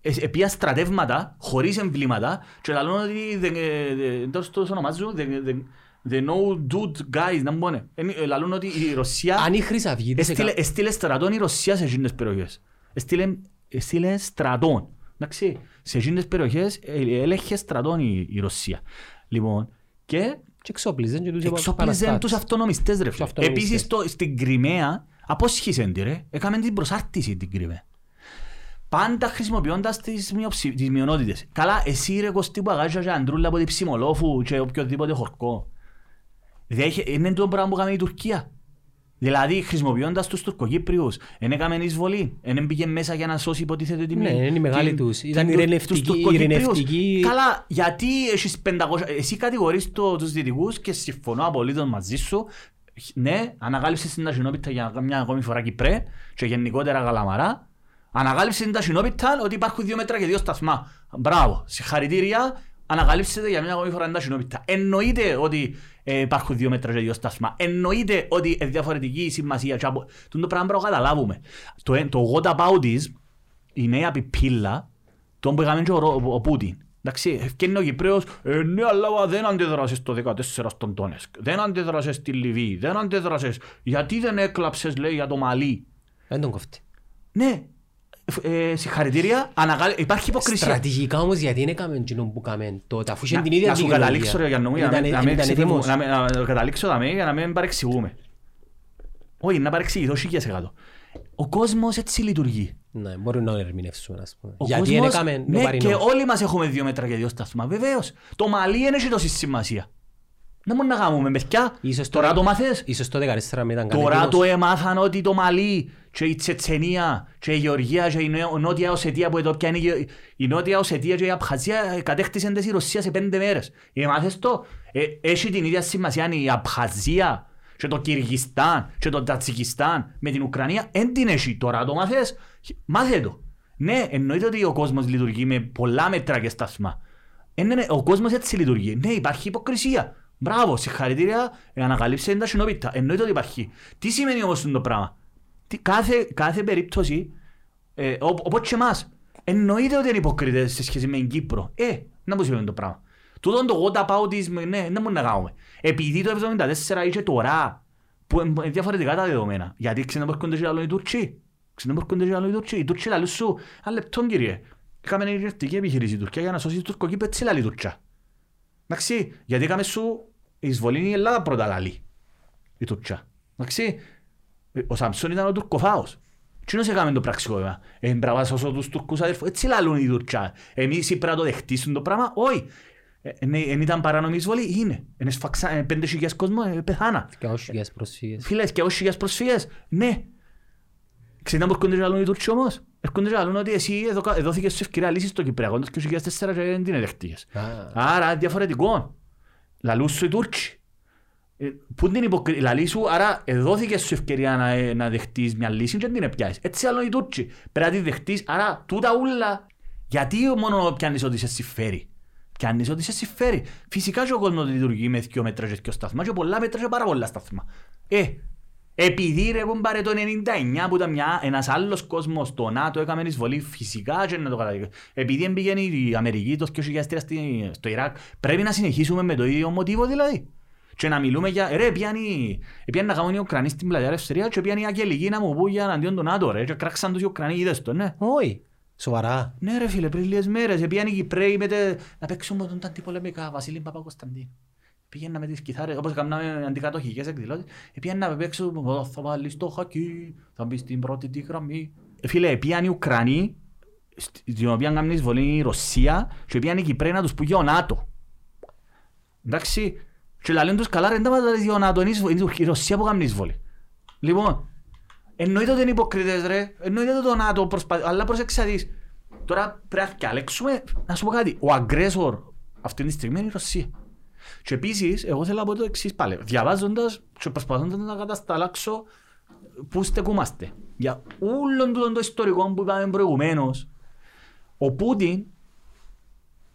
ε, επία στρατεύματα χωρίς εμβλήματα και λαλούν ότι δεν ε, δεν- πώς το ονομάζουν δεν- δεν- the no dude guys να μπώνε. Λαλούν ότι η Ρωσία Αν οι Χρυσαυγίτες έστειλε, εκα- έστειλε στρατών η Ρωσία σε εκείνες τις περιοχές. Έστειλε, έστειλε στρατών. Εντάξει, σε εκείνες τις περιοχές ε, έλεγχε στρατών η, η Ρωσία. Λοιπόν, και και εξόπλιζαν και τους εξοπλίζαν επαναστάτες. τους αυτονομιστές ρε φίλε. αυτονομιστές. Επίσης το, στην Κρυμαία απόσχησαν τη ρε. Έκαμε την προσάρτηση την Κρυμαία. Πάντα χρησιμοποιώντας τις, μειοψη... τις μειονότητες. Καλά, εσύ ρε Κωστή που αγάζεις και αντρούλα από την Ψιμολόφου και οποιοδήποτε χορκό. Δέχε... Είναι το πράγμα που έκανε η Τουρκία. Δηλαδή χρησιμοποιώντας τους Τουρκοκύπριους, δεν έκαμε εισβολή, δεν πήγε μέσα για να σώσει υποτίθεται την... Ναι, είναι η μεγάλη την- τους. την- Ήταν τους ειρηνευτική- Τουρκοκύπριους. ειρηνευτική- Καλά, γιατί έχεις 500... Εσύ κατηγορείς το, τους δυτικούς και συμφωνώ απολύτως μαζί σου. Ναι, ανακάλυψες την Τασινόπιτα για μια ακόμη φορά Κυπρέ και γενικότερα Καλαμαρά. Ανακάλυψες την Τασινόπιτα ότι υπάρχουν δύο μέτρα και δύο σταθμά. Μπράβο, συγχαρητήρια. Ανακαλύψετε για μια ακόμη φορά την Τασινόπιτα. Εννοείται ότι ε, υπάρχουν δύο μέτρα και δύο σταθμά. Εννοείται ότι είναι διαφορετική η σημασία. και από- Τούτο το πράγμα πρέπει να καταλάβουμε. Το, ε- το what about is, η νέα πιπίλα, τον που έκαμε και ο, Ρο- ο Πούτιν. Εντάξει, ευκαιρνεί ο Κυπρέος, ε, ναι, αλλά δεν αντέδρασες το 14 στον Τόνεσκ, δεν αντέδρασες στη Λιβύη, δεν αντέδρασες, γιατί δεν έκλαψες, λέει, για το Μαλί; Δεν τον κόφτει. Ναι, ε, συγχαρητήρια, αναγάλ... υπάρχει υποκρισία. Στρατηγικά όμως γιατί είναι έκαμε εκείνο που κάμε τότε, αφού είχε Να- την ίδια Να σου δικαιολογία. καταλήξω ρε Γιάννο μου, για να Ήταν- μην- να μην ήταν ξεφεύγω- έτοιμος. να μην- να καταλήξω δαμέ για να μην παρεξηγούμε. Όχι, να παρεξηγηθώ χίλιες εκατό. Ο κόσμος έτσι λειτουργεί. Ναι, μπορεί να ερμηνεύσουμε, ας πούμε. Ο Γιατί κόσμος, δεν έκαμε ναι, το και παρινό. όλοι μας έχουμε δύο μέτρα και δύο σταθμά. Βεβαίως. Το Μαλί δεν έχει τόση σημασία. Δεν μπορούμε να κάνουμε παιδιά. Ίσως Τώρα τώρα- το μάθες. Ίσως το 14 με ήταν Τώρα κανένα το έμαθαν ότι το Μαλί και η Τσετσενία και η Γεωργία και η Νέο- Νότια Οσετία που εδώ πια είναι η Γε- η Νότια Οσετία και η Απχαζία ε, κατέκτησαν τις η Ρωσία σε πέντε μέρες. Ε, μάθες το; Ε, έχει την ίδια σημασία η Απχαζία και το Κυργιστάν και το Τατσικιστάν με την Ουκρανία. Εν την έχει τώρα το μάθες; Μάθε το. Ναι, εννοείται ότι ο κόσμος λειτουργεί με πολλά μέτρα και σταθμά. Ε, ναι, ναι, ο κόσμος έτσι λειτουργεί. Ναι, υπάρχει υποκρισία. Μπράβο, συγχαρητήρια, ε, ανακαλύψε τα συνόπιτα. Εννοείται ότι υπάρχει. Τι σημαίνει όμως το πράγμα; Τι, κάθε, κάθε περίπτωση, ε, ο- όπως και εμάς, εννοείται ότι είναι υποκριτές σε σχέση με την Κύπρο. Ε, να μου σημαίνει το πράγμα. Τούτο το what about is, ναι, δεν μπορούμε να κάνουμε. Επειδή το 1974 είχε τώρα, που είναι διαφορετικά τα δεδομένα. Γιατί ξέρετε που έρχονται και λαλούν οι Τουρκοί. Ξέρετε που έρχονται και λαλούν οι Τουρκοί. Οι Τουρκοί λαλούν σου, ένα λεπτό κύριε. Έκαμε μια ειρηνευτική επιχείρηση η Τουρκία για να σώσει το Τουρκοκύπρο, έτσι λαλεί η Τουρκία. Εντάξει, γιατί έκαμε σου η εισβολή είναι η Ελλάδα πρώτα λαλεί. Η Τουρκία. Εντάξει, ο Σαμψόν ήταν ο Τουρκοφάος. Τι νος έκαμε το πραξικόπημα. Ε, μπράβα σώσω τους Τουρκούς αδερφούς. Έτσι λαλούν οι Τουρκιά. Εμείς πρέπει να το δεχτήσουν το πράγμα. Όχι. Εν ήταν παράνομη εισβολή. Είναι. Εν εσφαξά πέντε χιλιάς κόσμο. ε, Πεθάνα. Και όχι για τις προσφύγες. Φίλες και όσοι χιλιάς προσφύγες. Ναι. Ξέρετε που έρχονται και λαλούν οι Τούρκοι όμως; Έρχονται και λαλούν ότι εσύ εδώ- εδόθηκες σου ευκαιρία λύσης στο Κυπριακό το 2004 και δεν την εδεχτήκες. Α. Άρα διαφορετικό. Λαλούς σου οι Τούρκοι. Ε, Πού την υποκρι... Λαλή σου, άρα δόθηκε σου ευκαιρία να, ε, να δεχτείς μια λύση και δεν την επιάσεις. Έτσι άλλο οι Τούρκοι. Πρέπει να τη δεχτείς, άρα τούτα ούλα. Γιατί μόνο πιάνεις ότι σε συμφέρει; Πιάνεις ότι σε συμφέρει. Φυσικά και ο κόσμος λειτουργεί με δύο μέτρα και δύο σταθμά και πολλά μέτρα και πάρα πολλά σταθμά. Ε, επειδή ρε κουμπάρε το 99 που ήταν μια, ένας άλλος κόσμος, το ΝΑΤΟ έκαμε εισβολή φυσικά και να το καταλήγει. Επειδή έμπηγαινε η Αμερική το 2003 στη- στο Ιράκ, πρέπει να συνεχίσουμε με το ίδιο μοτίβο δηλαδή. Και να μιλούμε για, ρε, πιάνει, πιάνει να κάνουν οι Ουκρανοί στην πλατεία Ελευθερία και πιάνει οι Αγγελικοί να μου πούν για εναντίον του ΝΑΤΟ, ρε, και κράξαν τους οι Ουκρανοί, είδες το, ναι. Όχι. Σοβαρά. Ναι ρε φίλε, πριν λίγες μέρες, πιάνει οι Κυπρέοι με τε... να παίξουν με τον αντιπολεμικά, Βασίλη Παπα-Κωνσταντίνου. Πήγαινε με τις κιθάρες, όπως κάναμε αντικατοχικές εκδηλώσεις, πήγαινε να παίξουν, «Ω, θα βάλεις το χακί, θα μπεις στην πρώτη τη γραμμή. Ε, Φίλε, πήγαν οι Ουκρανοί, στην οποία κάνουν εισβολή η Ρωσία, και πήγαν οι Κυπρέοι να τους πούν για ο ΝΑΤΟ. Εντάξει, και λαλούν τους καλά ρε, δεν πάτε για ο ΝΑΤΟ, είναι εισβολή, είναι η Ρωσία που κάνει εισβολή. Λοιπόν, εννοείται ότι είναι υποκριτές ρε, εννοείται ότι το ΝΑΤΟ προσπαθεί, αλλά προσέξτε να δεις. Τώρα πρέπει να διαλέξουμε, να σου πω κάτι, ο αγκρέσορ αυτή τη στιγμή είναι η Ρωσία. Και επίσης, εγώ θέλω να πω το εξής πάλι, διαβάζοντας και προσπαθώντας να κατασταλάξω πού στεκούμαστε. Για όλον τούτον το ιστορικό που είπαμε προηγουμένως, ο Πούτιν,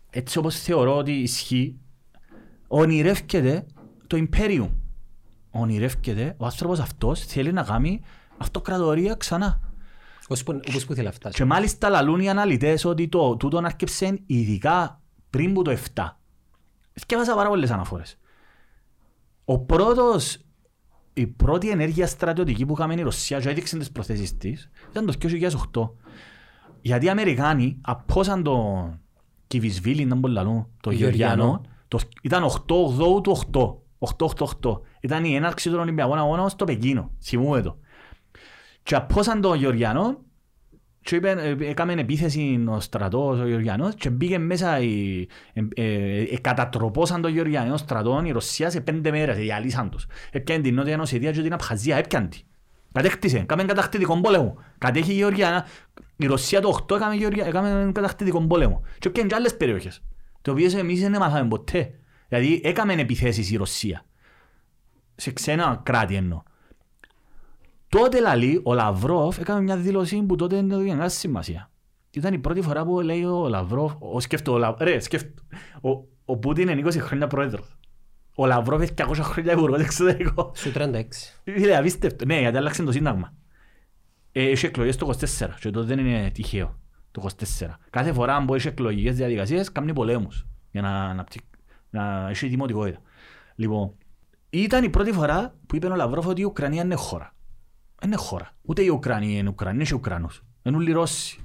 έτσι όπως θεωρώ ότι ισχύει, ονειρεύκεται το Imperium. Ονειρεύκεται, ο άνθρωπος αυτός θέλει να κάνει αυτοκρατορία ξανά. Ως που- Όπως που θέλει να φτάσει. Και μάλιστα λαλούν οι αναλυτές ότι το τούτον άρκεψε ειδικά πριν που το 7. Σκέφασα πάρα πολλές αναφορές. Ο πρώτος, η πρώτη ενέργεια στρατιωτική που είχαμε η Ρωσία και έδειξε τις προθέσεις της ήταν το 2008. Γιατί οι Αμερικάνοι απόσαν το Κιβισβίλη, ήταν πολύ λαλούν, το Γεωργιανό. Γεωργιανό, το, ήταν 8-8 του 8. 8-8-8. Ήταν η έναρξη των Ολυμπιακών Αγώνων στο Πεκίνο. Θυμούμε το. Και απόσαν το Γεωργιανό και είπε, ε, έκαμε επίθεση ο στρατός ο Γεωργιανός και μπήκε μέσα, η, ε, ε, ε, κατατροπώσαν το Γεωργιανό στρατό η Ρωσία σε πέντε μέρες, διαλύσαν τους. Έπιανε την Νότια Νοσεδία και την Απχαζία, έπιανε τη. Κατέκτησε, έκαμε κατακτητικό πόλεμο. Κατέχει η Γεωργιανά. Η Ρωσία το 8 έκαμε, Γεωργια- έκαμε κατακτητικό πόλεμο. Και έπιανε και άλλες περιοχές. Το οποίες εμείς δεν μάθαμε ποτέ. Δηλαδή έκαμε επιθέσεις η Ρωσία. Σε ξένα κράτη εννοώ. Τότε λαλή, ο Λαυρόφ έκανε μια δήλωση που τότε δεν έδωσε κανένα σημασία. Ήταν η πρώτη φορά που λέει ο Λαυρόφ, ο σκέφτο, ο Λα... ρε, σκέφτο, ο, ο Πούτιν είναι 20 χρόνια πρόεδρος. Ο Λαυρόφ έχει 200 χρόνια υπουργός εξωτερικό. Σου 36. Είναι απίστευτο. Ναι, γιατί άλλαξε το σύνταγμα. Ε, έχει εκλογές το 24 και το δεν είναι τυχαίο το 24. Κάθε φορά που έχει εκλογικές διαδικασίες κάνει πολέμους για να, αναπτυ- να έχει δημοτικότητα. Λοιπόν, ήταν η πρώτη φορά που είπε ο Λαυρόφ ότι η Ουκρανία είναι χώρα. Είναι χώρα. Ούτε η Ουκρανία είναι Ουκρανία, είναι και Ουκρανούς. Είναι όλοι Ρώσοι.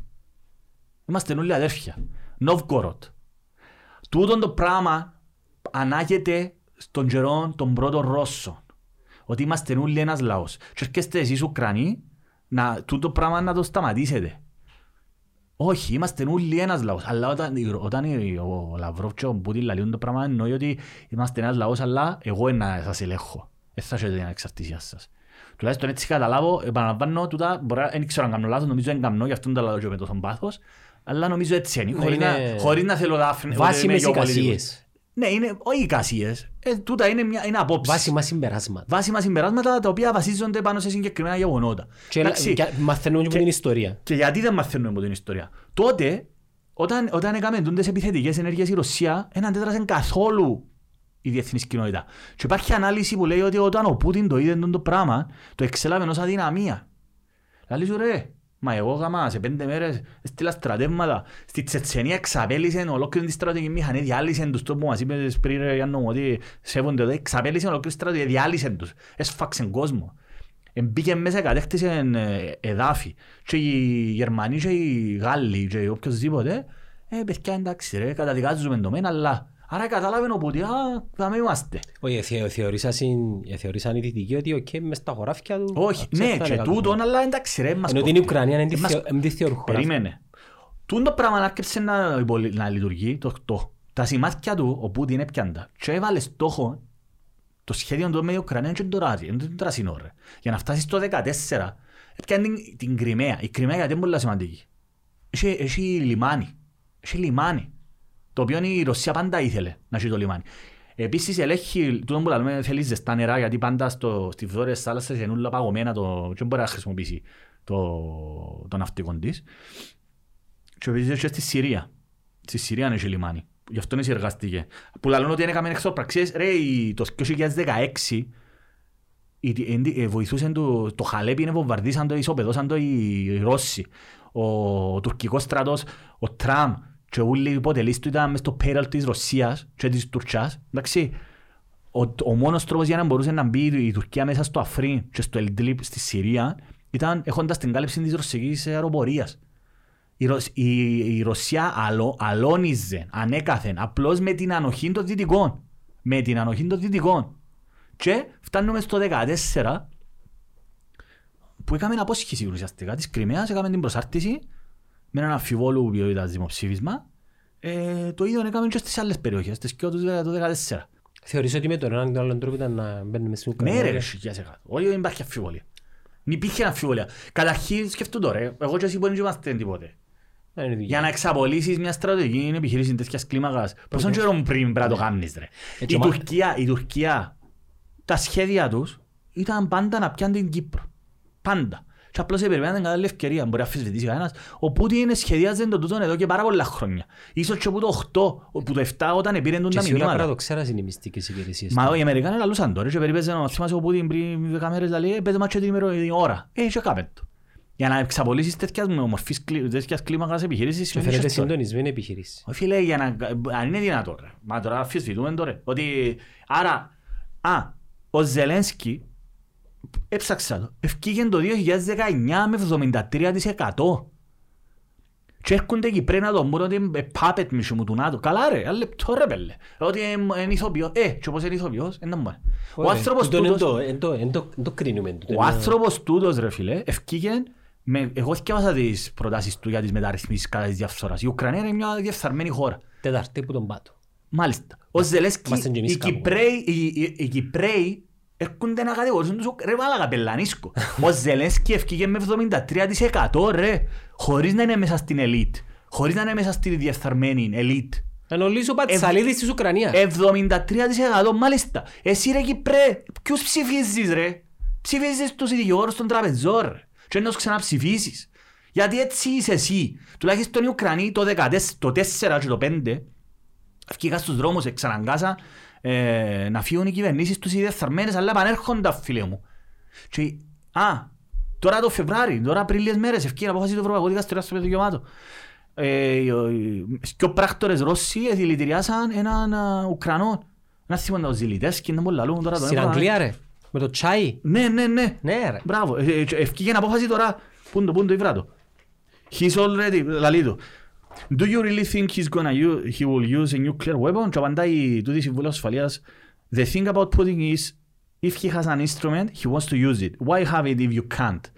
Είμαστε όλοι αδέρφια. Νόβκοροτ. Τούτον το πράγμα ανάγεται στον καιρό των πρώτων Ρώσων. Ότι είμαστε όλοι ένας λαός. Και έρχεστε εσείς Ουκρανοί, να, τούτο πράγμα να το σταματήσετε. Όχι, είμαστε όλοι ένας λαός. Αλλά όταν, όταν η- ο Λαυρόφ και ο Πούτιν λαλούν το πράγμα εννοεί ότι είμαστε ένας λαός, αλλά εγώ να σας ελέγχω. Δεν θα έχετε την ανεξαρτησία σας. Τουλάχιστον έτσι καταλάβω, επαναλαμβάνω, τούτα, μπορεί, να- δεν ξέρω αν κάνω λάθος, νομίζω δεν κάνω, γι' αυτό το λέω και με τόσο πάθος, αλλά νομίζω έτσι είναι, Ναι, χωρίς, είναι να, χωρίς να θέλω δάφνη. Βάσιμες εικασίες. Ναι, είναι, όχι εικασίες. Ε, τούτα είναι, μια, είναι απόψεις. Βάσιμα συμπεράσματα. Βάσιμα συμπεράσματα τα οποία βασίζονται πάνω σε συγκεκριμένα γεγονότα. Και Εντάξει, και μαθαίνουμε και από και- την ιστορία. και γιατί δεν μαθαίνουμε από την ιστορία. Τότε, όταν, όταν έκαμε τούντες επιθετικές ενέργειες η Ρωσία, δεν αντέδρασε καθόλου η διεθνής κοινότητα. Και υπάρχει ανάλυση που λέει ότι όταν ο Πούτιν το είδε τούτο το πράγμα, το εξέλαβε ως αδυναμία. Λαλή σου ρε, μα εγώ γάμα σε πέντε μέρες έστειλα στρατεύματα. Στη Τσετσενία εξαπέλυσαν ολόκληρη τη στρατηγική μηχανή, διάλυσαν τους το που μας είπες πριν ρε Γιάννο μου ότι σέβονται εδώ, εξαπέλυσαν ολόκληρη τη στρατηγική, διάλυσαν τους, έσφαξαν κόσμο. Μπήκε μέσα, κατέκτησε ε, εδάφη. Και οι Γερμανοί και οι Γάλλοι και οποιοςδήποτε, ε, παιδιά εντάξει ρε, καταδικάζουμε το μεν, αλλά... Άρα κατάλαβε ο Πούτιν, α, θα μην είμαστε. Όχι, θε- θεωρήσαν συν- θεωρήσαν οι δυτικοί ότι οκ, μες στα χωράφια του... Όχι, ξέρεις, ναι, θα και είναι τούτον, καλό. αλλά εντάξει ρε, μας Ενώ κόφτει. την Ουκρανία δεν τη Ε, μας- θεω- δεν τη θεωρούν χώρα. Περίμενε. Τούν το πράγμα άρχισε να, υπολ- να λειτουργεί το 8. Τα σημάδια του, ο Πούτιν έπιαντα. Και έβαλε στόχο το σχέδιο του με την Ουκρανία και το ράδι, είναι το τρασινό ρε. Για να φτάσει στο 14, έπιανε την, την Κρυμαία. Η Κρυμαία γιατί είναι πολύ σημαντική. Έχει, έχει λιμάνι. Έχει λιμάνι. Το οποίο η Ρωσία πάντα ήθελε να έχει το λιμάνι. Επίσης ελέγχει, τούτο που λέμε θέλει ζεστά νερά γιατί πάντα στο, στις βόρειες θάλασσες είναι όλα παγωμένα το, και δεν μπορεί να χρησιμοποιήσει το, το ναυτικό της. Και επίσης και στη Συρία. Στη Συρία έχει λιμάνι. Γι' αυτό είναι συνεργαστική. Που λαλούν ότι έκαμε εξωπραξίες. Ρε, η- το 2016 οι- οι- ε, βοηθούσαν το, το Χαλέπι, είναι βομβαρδίσαν το, ισοπεδώσαν το οι, οι Ρώσοι. Ο, ο τουρκικός στρατός, ο Τραμ και όλοι οι υποτελείς του ήταν μες στο payroll της Ρωσίας και της Τουρκιάς. Εντάξει, ο, ο μόνος τρόπος για να μπορούσε να μπει η Τουρκία μέσα στο Αφρίν και στο Ελντλίπ στη Συρία ήταν έχοντας την κάλυψη της ρωσικής αεροπορίας. Η, Ρωσ- η, η Ρωσία αλο, αλώνιζε ανέκαθεν απλώς με την ανοχή των δυτικών. Με την ανοχή των δυτικών. Και φτάνουμε στο 14 που έκαμε απόσχηση ουσιαστικά της Κρυμαίας, έκαμε την προσάρτηση με έναν αμφιβόλου ποιότητας δημοψήφισμα. Ε, το ίδιο έκαμε και στις άλλες περιοχές, στις και το 14. Θεωρείς ότι με τον έναν ή τον άλλον τρόπο ήταν να μπαίνουμε στην Ουκρανία. Ναι ρε, χιλιάς εκατό. Όχι, δεν υπάρχει αμφιβολία. Δεν υπήρχε αμφιβολία. Καταρχήν σκεφτούν τώρα, ε, εγώ και εσύ μπορεί να είμαστε τίποτε. Δεν είναι δουλειά. Για να εξαπολύσεις μια στρατηγική επιχείρηση τέτοιας κλίμακας, πόσον καιρό πριν πρέπει να το κάνεις ρε. Έτσι, Η ο Μα- Τουρκία, η Τουρκία, τα σχέδια τους ήταν πάντα να πιάνουν την Κύπρο. Πάντα. Και απλώς περιμέναν την κατάλληλη ευκαιρία, μπορεί να αφισβητήσει κανένας. Ο Πούτιν σχεδιάζει το τούτον εδώ και πάρα πολλά χρόνια. Ίσως και από το 8, που το 7 όταν πήραν Και τα σίγουρα μηνύματα. πρέπει να το ξέρας είναι οι μυστικές υπηρεσίες. Μα οι Αμερικάνοι λαλούσαν τώρα και περίπεζε να θυμάσαι ο Πούτιν πριν 10 μέρες λέει «Ε, πέτω μάτσο την ημερό- την ώρα. Ε, και κάμε το. Για να εξαπολύσεις τέτοιας μορφής κλι- τέτοιας κλίμακας επιχειρήσεις Και σημαίνει φαίνεται και τώρα. συντονισμένη επιχειρήση. Όχι φίλε, για να... αν είναι δυνατό ρε. Μα τώρα αφισβητούμε τώρα. Ότι... Άρα, α, ο Ζελένσκι, έψαξα το, ευκήγε το 2019 με 73%. Και έρχονται εκεί πριν να τον πούν ότι είναι puppet μισό μου του ΝΑΤΟ. Καλά ρε, ένα λεπτό ρε πέλε. Ότι είναι ηθοποιός. Ε, και όπως είναι ηθοποιός, είναι μόνο. Ο Ωραία. άνθρωπος Τούτον εν τούτος... το- εν το- εν το- εν το κρίνουμε. τούτο Ο είναι- άνθρωπος τούτος ρε φίλε, ευκήγε με, εγώ θυκεύασα τις προτάσεις του για τις μεταρρυθμίσεις κατά της διαφθοράς. Η Ουκρανία είναι μια διεφθαρμένη χώρα. Τετάρτη που τον πάτω. Μάλιστα. Ο Ζελέσκι, Είμαστε και εμείς οι κάπου. Κυπρέοι, οι, οι, οι Κυπρέοι έρχονται να κατηγορήσουν τους Ουκ- ρε μάλακα πελανίσκο. Ο Ζελέσκι ευκήγε με 73% ρε, χωρίς να είναι μέσα στην ελίτ, χωρίς να είναι μέσα στη διεφθαρμένη ελίτ. Ενώ ο Λίσο Πατσαλίδης της Ουκρανίας. 73% μάλιστα. Εσύ ρε Κυπρέ, ποιους ψηφίζεις ρε; Ψηφίζεις τους δικηγόρους των τραπεζών ρε. Και να τους ξαναψηφίσεις. Γιατί έτσι είσαι εσύ. Τουλάχιστον οι Ουκρανοί το 14, το 4 και το 5 βγήκαν στους δρόμους, εξαναγκάσαν ε, να φύγουν οι κυβερνήσεις τους οι διεφθαρμένες, αλλά επανέρχονται φίλε μου. Και, α, τώρα το Φεβράρι, τώρα πριν λίγες μέρες, ευκήγε απόφαση του Ευρωπαϊκού Δικαστηρίου στο δικαιωμάτων. Ε, οι- οι- και πράκτορες Ρώσοι δηλητηριάσαν έναν α, Ουκρανό. Ένα θυμόντα ο Ζηλιτέσκι, είναι πολύ λαλούν τώρα. τον Στην έβαλαν. Αγγλία ρε. Με το τσάι. Ναι, ναι, ναι. Ναι ρε. Μπράβο. Ε, ε, και Ευκήγε απόφαση τώρα. Πού είναι το, πού είναι το υβράτο. He's already, λαλεί του. Do you really think he's gonna use, he will use a nuclear weapon? Και απαντάει τούτη η Συμβούλια Ασφαλείας. The thing about Putin is, if he has an instrument, he wants to use it. Why have it if you can't?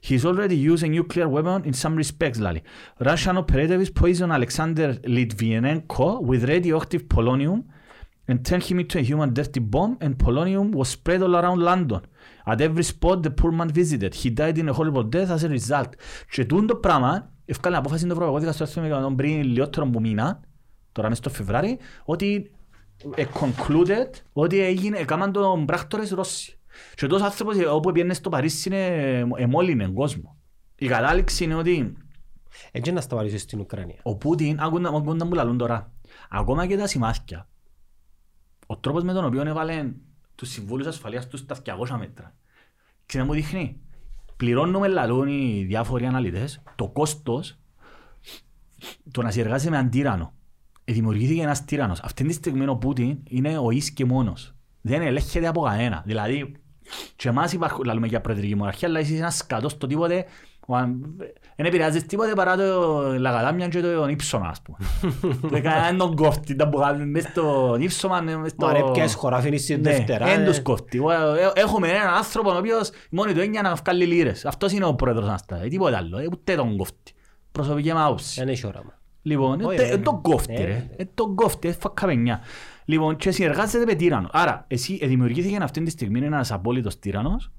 He's already used a nuclear weapon in some respects, λαλεί. Russian operatives poisoned Alexander Litvinenko with radioactive polonium and turned him into a human dirty bomb and polonium was spread all around London. At every spot the poor man visited. He died in a horrible death as a result. Και τούτο το πράγμα, ευκάλε απόφαση το Ευρωπαϊκό Δικαστήριο πριν λιγότερο από μήνα, τώρα μες στο Φεβράρι, ότι ε, concluded ότι έγινε, έκαναν τον πράκτορες Ρώσοι. Και τόσος άνθρωπος ε, όπου πήγαινε στο Παρίσι είναι, εμόλυνε κόσμο. Η κατάληξη είναι ότι Έτσι να σταματήσω στην Ουκρανία. ο Πούτιν, ακούντα ακούντα μου λαλούν τώρα, ακόμα και τα σημάδια, ο τρόπος με τον οποίο έβαλε τους συμβούλους ασφαλείας τους στα 200 μέτρα, ξέρετε μου δείχνει, πληρώνουμε λαλούν οι διάφοροι αναλυτές, το κόστος το να συνεργάζεσαι με έναν τύρανο. Ε, Δημιουργήθηκε ένας τύρανος. Αυτή τη στιγμή ο Πούτιν είναι ο εις και μόνος. Δεν ελέγχεται από κανένα. Δηλαδή, και εμάς υπάρχουν, λαλούμε για προεδρική μοναρχία, αλλά είσαι ένας σκατός το τίποτε, ο αν- δεν επηρεάζεις τίποτε παρά το λαγαδάμια και τον ύψωμα, ας πούμε. <laughs> Δεν κανέναν τον κόφτη, τα που κάνουν μες στο ύψωμα, μες στο... Μα ρε ποιες χωράφινες στην Ναι, Δευτέρα. εν ε. τους κόφτει. Εγώ- ε- Έχουμε έναν άνθρωπο ο οποίος μόνη του είναι για να βγάλει λίρες. Αυτός είναι ο πρόεδρος μας τώρα, ε, τίποτα άλλο, ε, ούτε τον κόφτει. Προσωπική μου άποψη. Δεν έχει όραμα. Λοιπόν, Όχι, ε, ρε. ε, τον κόφτει Ε, ρε. Ε, τον κόφτει, ε, φακα πενιά. Λοιπόν, και συνεργάζεται με τύρανο. Άρα, εσύ ε, δημιουργήθηκε αυτή τη στιγμή ένας απόλυτος τύρανος,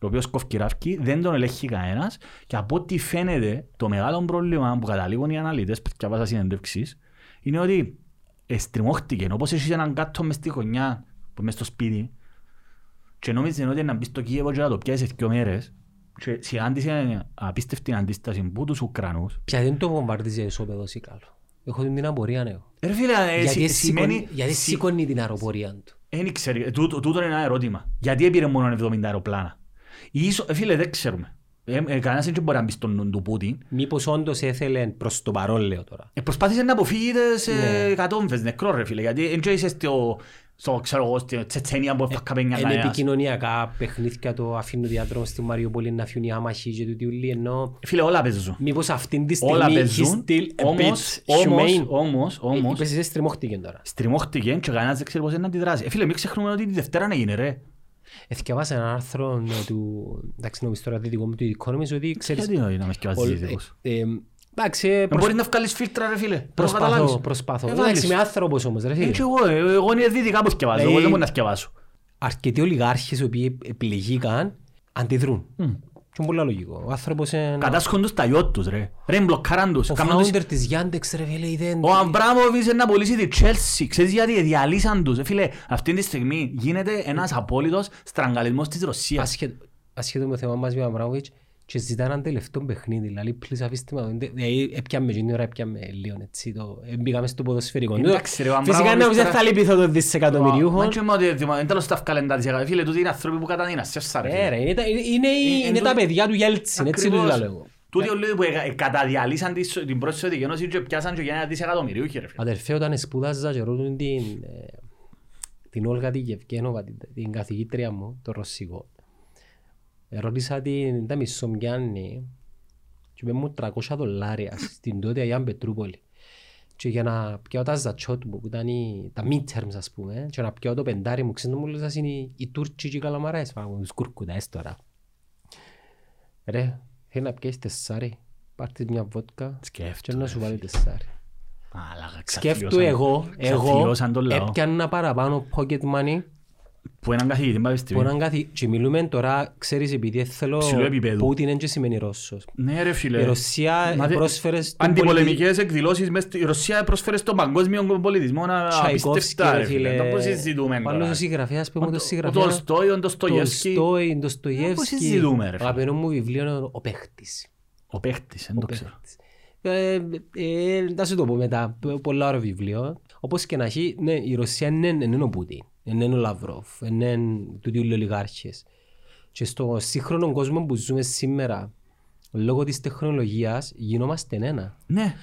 ο οποίος κόφει ράφκι, δεν τον ελέγχει κανένας και από ό,τι φαίνεται το μεγάλο πρόβλημα που καταλήγουν οι αναλυτές που διαβάσα συνεντεύξεις είναι ότι εστριμώχτηκε. Όπως έχεις έναν κάτω μες στη γωνιά, που μες στο σπίτι και νόμιζε ότι να μπει στο Κίεβο και να το πιάσεις σε δύο μέρες και συνάντησε απίστευτη αντίσταση που τους Ουκρανούς. Πια δεν το βομβαρδίζει ισόπεδος ή καλό. Έχω την απορία νέο. Ρε φίλε, ε, Γιατί σι- σηκώνει- σημαίνει... Γιατί σι- σηκώνει την αεροπορία του. Δεν ξέρω, ε, τούτο, τούτο είναι ένα ερώτημα. Γιατί έπαιρε μόνο 70 αεροπλάνα; Ίσο, ε, φίλε, δεν ξέρουμε. Ε, ε, κανένας δεν μπορεί να μπει στον νου του Πούτιν. Μήπως όντως έθελε προς το παρόν λέω τώρα. Ε, προσπάθησε να αποφύγει τις Ναι. ε, κατόμφες νεκρό ρε φίλε. Γιατί δεν είσαι στο, στο, ξέρω εγώ, στη Τσετσένια που έφαγα πένια Είναι κανένας. επικοινωνιακά παιχνίδια το αφήνω διάδρομο στη Μαριοπόλη να φύγουν οι άμαχοι και τούτοι ούλοι ενώ Φίλε, όλα παίζουν. μήπως αυτήν τη Όλα στιγμή παίζουν, he's still a όμως, bit όμως, humane. όμως, όμως, Είπες εσύ στριμώχτηκε τώρα. στριμώχτηκε και κανένας δεν ξέρει πώς είναι να αντιδράσει. Ε, φίλε, μην ξεχνούμε ότι τη Δευτέρα έγινε ρε. Εθιαβάσα ένα άρθρο ε, του, εντάξει νομίζω τώρα δυτικό μου του Economist ότι ξέρεις... Γιατί να με ο- σκεφάζεις ε, δυτικούς. ε, Εντάξει, ε, Ε, προσ- Μπορείς να βγάλεις φίλτρα ρε φίλε. προσπαθώ, Καταλάβεις. προσπαθώ. Ε, Εντάξει, βάλεις. είμαι άνθρωπος όμως ρε Ε, φίλε. και εγώ, ε, εγώ είναι δυτικά που θυκευάζω, εγώ Δηλαδή- δεν μπορώ να θυκευάσω. Αρκετοί ολιγάρχες οι οποίοι επιλεγήκαν αντιδρούν. Και είναι πολύ λογικό. Ο άνθρωπος είναι... Κατάσχουν τους τα γιότ τους ρε. Ρε μπλοκάραν τους. Ο Κάμναν τους- founder της Yandex ρε φίλε είδε... Ο Αμπράμοβιτς είναι να πουλήσει τη Chelsea. Ξέρεις γιατί διαλύσαν τους. Ε, Φίλε, αυτή τη στιγμή γίνεται ένας απόλυτος στραγγαλισμός της Ρωσίας. Ασχέτω ασχέτω με το θέμα μας με τον Αμπράμοβιτς, και ζητά έναν τελευταίο παιχνίδι, δηλαδή please αφήστε με, το- δηλαδή έπιαμε εκείνη την ώρα, έπιαμε λίγο έτσι, το, ε, μπήκαμε στο ποδοσφαιρικό. Εντάξει, ρε, ο Φυσικά Αμπράμοβιτς ναι, δεν τώρα- θα λυπηθώ το Μα δισεκατομμυριούχο. και με ότι δεν τέλος τα βγάλεν τα Φίλε, τούτοι είναι άνθρωποι που καταδίναν, σε σάρε. Ε, ρε, είναι τα- είναι οι- Ε, είναι εν τα τούτο- παιδιά του Γέλτσιν, έτσι τους Ακριβώς. λέω εγώ. Τούτοι όλοι που εκα- καταδιαλύσαν τη σο- την πρώτη Σοβιετική Ένωση και πιάσαν και για ένα δισεκατομμυριούχοι, ρε φίλε. Αδερφέ, όταν σπούδαζα και ρωτούν την, ε, την Όλγα τη Γευκένοβα, την, την καθηγήτρια μου, το ρωσικό. Ε, Ρώτησα την, τα μισομιάννη και είπε μου 300 δολάρια στην τότε Αγιάν Πετρούπολη. Και για να πιάω τα ζατσότ μου, που ήταν οι, τα midterms ας πούμε, και να πιάω το πεντάρι μου, ξέρετε μου λέει είναι οι, οι Τούρκοι και οι καλαμαράες, πάμε τους κουρκουδάες τώρα. Ρε, θέλει να πιέσεις τεσσάρι, πάρτε μια βότκα και Σκέφτομαι, να σου βάλει τεσσάρι. Μαλάκα, Σκέφτου ξαφλιώσαν- εγώ, εγώ ξαφλιώσαν τον λαό. έπιανα παραπάνω pocket money Που έναν καθηγητή που πανεπιστημίου. έναν καθη... Και μιλούμε τώρα, ξέρεις, επειδή θέλω Ψηλού επίπεδου. Πούτιν δεν και σημαίνει Ρώσος. Ναι ρε φίλε. Η Ρωσία Μα δε- πρόσφερε στον Αντιπολεμικές εκδηλώσεις μες στη- Η Ρωσία πρόσφερε στον παγκόσμιο πολιτισμό να Τσαϊκόφσκι, απίστευτα ρε ρε φίλε. φίλε. Τα πώς συζητούμε Πάλι τώρα. ο συγγραφέας, πες μου Ο- το Ο συγγραφέα. Τολστόι, ο Ντοστογεύσκι. Τολστόι, Πώς Ντοστογεύσκι. συζητούμε, ρε φίλε. Αγαπημένο μου βιβλίο είναι ο παίχτης. Ο παίχτης, δεν το ξέρω. παίχτης. Ε, ε, Να σου το πω μετά, π- πολλά ώρα βιβλίο. Όπως και να έχει, ναι, η Ρωσία είναι δεν είναι ο Πούτιν, δεν είναι ο Λαυρόφ, δεν είναι τούτοι οι ολιγάρχες. Και στο σύγχρονο κόσμο που ζούμε σήμερα, λόγω της τεχνολογίας, γινόμαστε ένα. Ναι.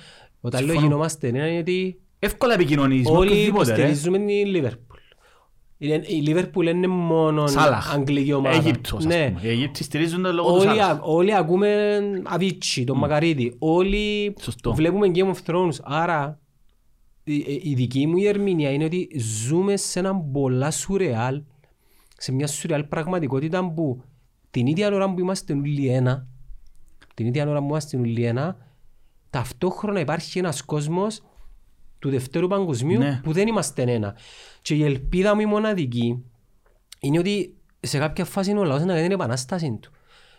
Όταν λέω Συμφωνώ. γινόμαστε ένα είναι ότι Εύκολα επικοινωνείς με όλοι οποιοδήποτε ρε. υποστηρίζουμε την Λίβερπουλ. Είναι- Η Λίβερπουλ είναι μόνο Σάλαχ. αγγλική ομάδα. Αίγυπτος, ας Ναι. πούμε. Οι Αιγύπτιοι στηρίζουν το λόγο του Όλοι, Σάλαχ. α- όλοι ακούμε Αβίτσι, τον Μακαρίτη. Όλοι Σωστό. βλέπουμε Game of Thrones. Άρα η, η δική μου η ερμηνεία είναι ότι ζούμε σε έναν πολλά σουρεάλ, σε μια σουρεάλ πραγματικότητα που την ίδια ώρα που είμαστε όλοι ένα, την ίδια ώρα που είμαστε όλοι ένα, ταυτόχρονα υπάρχει ένας κόσμος του Δευτέρου Παγκοσμίου Ναι. που δεν είμαστε ένα. Και η ελπίδα μου η μοναδική είναι ότι σε κάποια φάση είναι ο λαός να κάνει την επανάσταση του.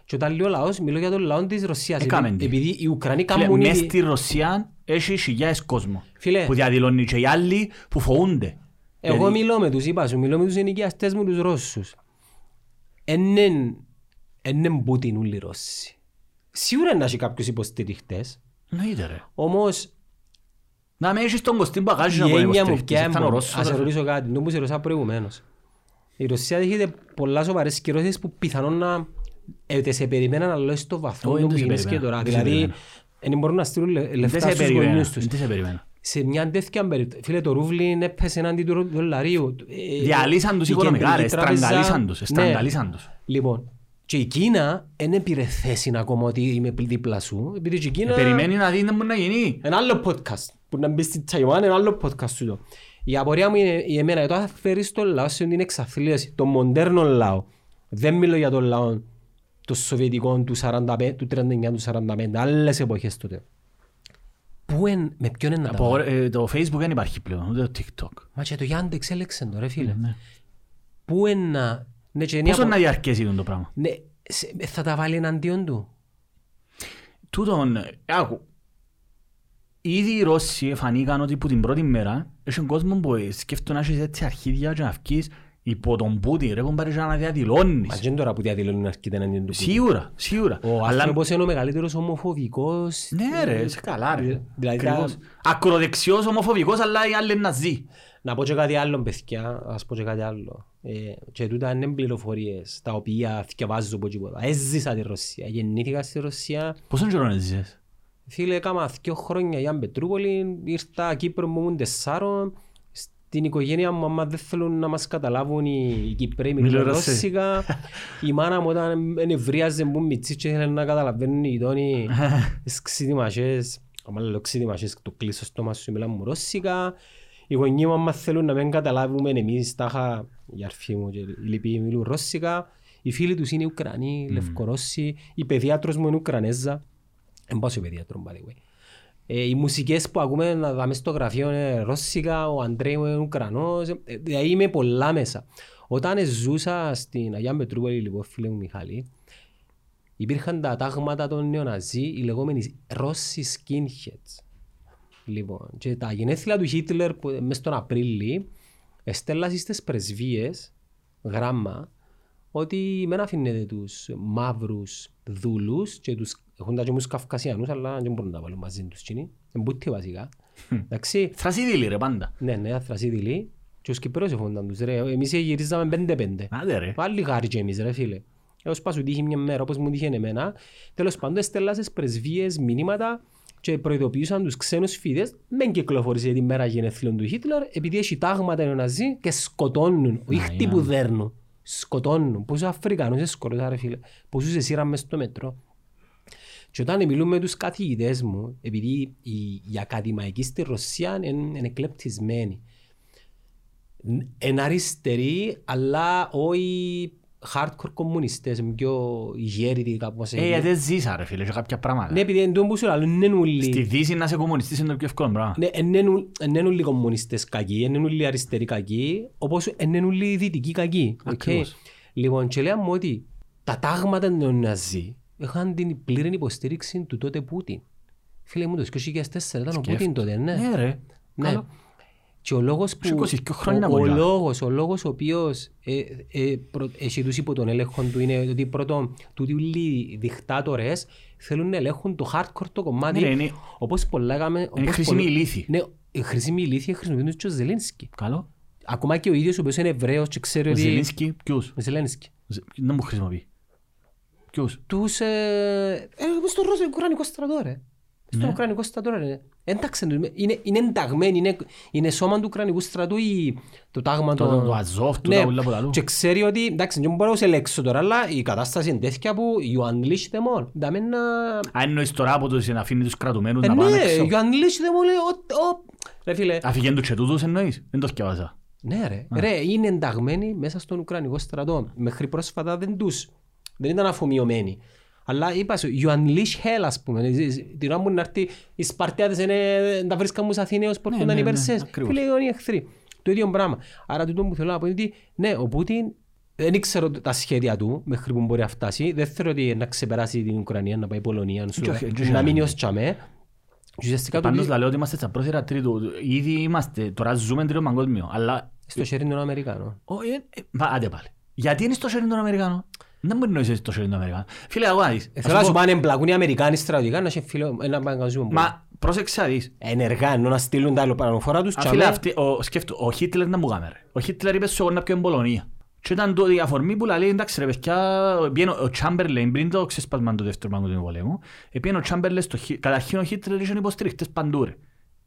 Και όταν λέω λαός, μιλώ για τον λαό της Ρωσίας. Έκαμε Επει- τι. Επειδή οι Ουκρανοί Φίλε, κάνουν Μες ήδη... στη Ρωσία έχεις χιλιάδες κόσμο. Φίλε. Που διαδηλώνει και οι άλλοι που φοβούνται. Εγώ Γιατί- μιλώ με τους, είπα σου, μιλώ με τους ενοικιαστές μου τους Ρώσους. Εν είναι Πούτιν όλοι οι Ρώσοι. Σίγουρα να έχει κάποιους υποστηριχτές, Εννοείται ρε. όμως Να με έχεις τον Κωστή Μπαγάζη να η πω έννοια μου υποστηριχτής. πια Ήταν ο μου, Ρώσος, ας σε ρε. ρωτήσω κάτι, το που σε ρωτήσα προηγουμένως. Η Ρωσία δέχεται πολλά σοβαρές κυρώσεις που πιθανόν να ε, τε σε περιμέναν αλλά όχι στο βαθμό Όχι, που δεν σε γίνεις και περιμένα, τώρα. δεν σε Δηλαδή, περιμένα. δεν μπορούν να στείλουν λε- Δεν λεφτά σε στους περιμένα. γονιούς τους. Δεν σε περιμένα. Σε μια τέτοια περίπτωση, φίλε, το ρούβλι έπεσε έναντι του δολαρίου. Ε, Διαλύσαν τους η οικονομικά ρε. κεντρική τράπεζα- Στραγγαλίσαν τους. Ναι. Στραγγαλίσαν τους. Λοιπόν, και η Κίνα δεν πήρε θέση ακόμα ότι είμαι δίπλα σου, επειδή και η Κίνα... Ε, Περιμένει να δει να μπορεί να γίνει. Ένα άλλο podcast που να μπει στη Ταϊουάν, ένα άλλο podcast σου το. Η απορία μου είναι η εμένα, γιατί θα φέρεις τον λαό σε την εξαθλίωση, τον μοντέρνο λαό. Δεν μιλώ για τον λαό των Σοβιετικών του 45, του 39, του 45, άλλες εποχές τότε. Πού εν, με ποιον είναι να τα Από- βάλω; ε, Το Facebook δεν υπάρχει πλέον, ούτε το TikTok. Μα και το Yandex έλεξε το ρε φίλε. Ναι. Πού εν να... Ναι, και είναι Πόσο απο- να διαρκέσει το πράγμα; Ναι, σε- θα τα βάλει εναντίον του; Τούτον, ε, άκου. Ήδη οι Ρώσοι φανήκαν ότι που την πρώτη μέρα έχει κόσμος που ε, σκέφτονται να έχεις έτσι αρχίδια και να βγεις υπό τον Πούτιν ρε κομπάρε και να διαδηλώνεις. Μα και είναι τώρα που διαδηλώνουν να αρκείται εναντίον του. Πούτιν. Σίγουρα, σίγουρα. Ο Αλλά άνθρωπος είναι ο μεγαλύτερος ομοφοβικός. Ναι ρε, σε καλά ρε. Δηλαδή, Ακριβώς. τα- Ακροδεξιός, ομοφοβικός, αλλά οι άλλοι είναι ναζί. Να πω και κάτι άλλο, παιδιά, ας πω και κάτι άλλο. Ε, και τούτα είναι πληροφορίες τα οποία θυκευάζω από τίποτα. Έζησα τη Ρωσία, γεννήθηκα στη Ρωσία. Πόσον καιρό έζησες; Φίλε, έκανα δύο χρόνια για Πετρούπολη, ήρθα Κύπρο μου ήμουν τεσσάρων. Στην οικογένεια μου, άμα δεν θέλουν να μας καταλάβουν οι, οι Κυπρέοι μιλούν Μιλούν Ρώσοι. Ρώσικα. η μάνα μου όταν ενευρίαζε που μητσί και ήθελε να καταλαβαίνουν οι γειτόνοι <laughs> τις ξύδιμασες. Άμα λέω ξύδιμασες, το κλείσω στο μας σου μιλάμε μου Ρώσικα. Οι γονείς μου άμα θέλουν να μην καταλάβουμε εμείς τάχα, η αρφή μου και οι λοιποί μιλούν Ρώσικα. Οι φίλοι τους είναι Ουκρανοί, Λευκορώσοι. Η παιδίατρος μου είναι Ουκρανέζα. Εν πάω σε παιδίατρο, by the way. Ε, οι μουσικές που ακούμε να δάμε στο γραφείο είναι ρώσικα, ο Αντρέι μου είναι Ουκρανός, ε, δηλαδή είμαι πολλά μέσα. Όταν ζούσα στην Αγία Πετρούπολη, λοιπόν, φίλε μου Μιχάλη, υπήρχαν τα τάγματα των νεοναζί, οι λεγόμενοι Ρώσοι skinheads. Λοιπόν, και τα γενέθλια του Χίτλερ που μέσα στον Απρίλη εστέλασε στις πρεσβείες γράμμα ότι μην αφήνετε τους μαύρους δούλους και τους, έχουν τα και όμως Καυκασιανούς, αλλά δεν μπορούν να τα βάλουν μαζί τους κοινοί. Εμπούτοι βασικά. Εντάξει, Θρασίδηλοι ρε πάντα. ναι, ναι, Αθρασίδηλοι. Και os Κυπρός εφόνταν τους ρε. Εμείς γυρίζαμε πέντε-πέντε. Άντε ρε. Πάλι γάρι και εμείς ρε φίλε. Έως πάσου τύχει μια μέρα όπως μου τύχει εμένα. Τέλος πάντων έστελα στις πρεσβείες μηνύματα και προειδοποιούσαν τους ξένους φοιτητές μην κυκλοφορήσει την μέρα γενεθλίων του Χίτλερ επειδή έχει τάγματα οι Ναζί και σκοτώνουν, όχι Μα, χτυπουδέρνουν. Σκοτώνουν. Πόσους Αφρικανούς έσκοτωσαν ρε φίλε. Πόσους εσύραν μες στο μέτρο. Και όταν μιλούμε με τους καθηγητές μου, επειδή οι, οι ακαδημαϊκοί στη Ρωσία είναι, είναι εκλεπτισμένοι. Είναι αριστεροί, αλλά όχι hardcore κομμουνιστές, πιο γέρητοι κάπως. Ε, γιατί δεν ζήσα ρε φίλε, και κάποια πράγματα. Ναι, επειδή είναι το που σου λέω, είναι Στη όλοι... Δύση να είσαι κομμουνιστής είναι το πιο εύκολο πράγμα. Ναι, είναι όλοι κομμουνιστές κακοί, είναι όλοι αριστεροί κακοί, όπως είναι όλοι δυτικοί κακοί. οκ. Ακριβώς. Λοιπόν, και λέμε ότι τα τάγματα των Ναζί είχαν την πλήρη υποστήριξη του τότε Πούτιν. Φίλε μου, το 2004 ήταν ο Πούτιν τότε, ναι. Ναι ρε. Ναι. Καλό. Και ο λόγος που... Έχει 22 χρόνια ο, από ο τώρα. λόγος, ο λόγος ο οποίος ε, ε, προ, έχει τους υπό τον έλεγχο του είναι ότι πρώτον, τούτοι όλοι οι δικτάτορες θέλουν να ελέγχουν το hardcore το κομμάτι. Ναι, είναι- όπως πολλά έκαμε... Είναι όπως χρήσιμη πολλά- ηλίθη. Ναι, η χρήσιμη ηλίθεια χρησιμοποιούν τους και ο Ζελίνσκι. Καλό. Ακόμα και ο ίδιος ο οποίος είναι Εβραίος και ξέρει Ο ότι... Ζελίνσκι, ποιους; Ο Ζελένσκι. Ζε- Δεν μου χρησιμοποιεί. Ποιους. Τους... Ε, ε, στο Ρώσο Ουκρανικό στρατός ρε. Στον Ναι. Ουκρανικός στρατός ρε. Εντάξει, είναι, είναι ενταγμένοι, είναι, είναι σώμα του Ουκρανικού στρατού ή το τάγμα Το- των... το Αζόφ, του Ναι, τα ούλα που λαλούν. και ξέρει ότι, εντάξει, δεν μπορώ να σε λέξω τώρα, αλλά η κατάσταση είναι τέτοια που you unleash them all. Δάμε να... Αν εννοείς τώρα από το να αφήνει τους κρατουμένους Ε, να ναι, πάνε έξω. you unleash them all, ο, ο, ρε φίλε. Αφηγέντου και τούτους εννοείς. Δεν το θυκευάσα. Ναι ρε, ρε, είναι ενταγμένοι μέσα στον Ουκρανικό στρατό. Μέχρι πρόσφατα δεν τους, δεν ήταν αφομοιωμένοι. Αλλά είπα σου, you unleash hell ας πούμε. Την ώρα που να έρθει οι Σπαρτιάτες είναι, τα βρίσκαν μου σαν Αθηναίος που Ναι, έρχονταν ναι, οι ναι, Περσές. ακριβώς. Φίλε, είναι οι εχθροί. Το ίδιο πράγμα. Άρα τούτο που θέλω να πω είναι ότι ναι, ο Πούτιν δεν ήξερα τα σχέδια του μέχρι που μπορεί να φτάσει. Δεν θέλω ότι να ξεπεράσει την Ουκρανία, να πάει Πολωνία, Και όχι, και όχι, να ναι. μείνει ως τσαμέ. Και Ουσιαστικά το Πάντως ότι- λέω ότι είμαστε στα πρόθυρα τρίτου. Ήδη είμαστε, τώρα ζούμε τρίτο παγκόσμιο. Αλλά στο χέρι των Αμερικάνων. Όχι, ε, ε, μα, άντε πάλι. Γιατί είναι στο χέρι των Αμερικάνων; Δεν μπορεί να είσαι στο χέρι των Αμερικάνων. Φίλε, εγώ να δεις. Ε, Ας Θέλω να σου σου πω, πάνε εμπλακούν οι Αμερικάνοι στρατιωτικά να σε φίλο ένα παγκοσμίο πόλεμο. Μα πρόσεξε να δεις. Ενεργά ενώ να στείλουν τα αεροπλανοφόρα τους Α, τσαμέ. Φίλε, αυτή, ο, σκέφτο, ο Χίτλερ να μου κάμε ρε. Ο Χίτλερ είπε σου εγώ να πιω την Πολωνία. Και ήταν το η αφορμή που λέει εντάξει ρε παιδιά, πήγαινε ο Τσάμπερλεϊν πριν το ξεσπάσμα του δεύτερου παγκοσμίου πολέμου, πήγαινε ο Τσάμπερλεϊν στο Χι- καταρχήν ο Χίτλερ είχε υποστηριχτές παντού ρε.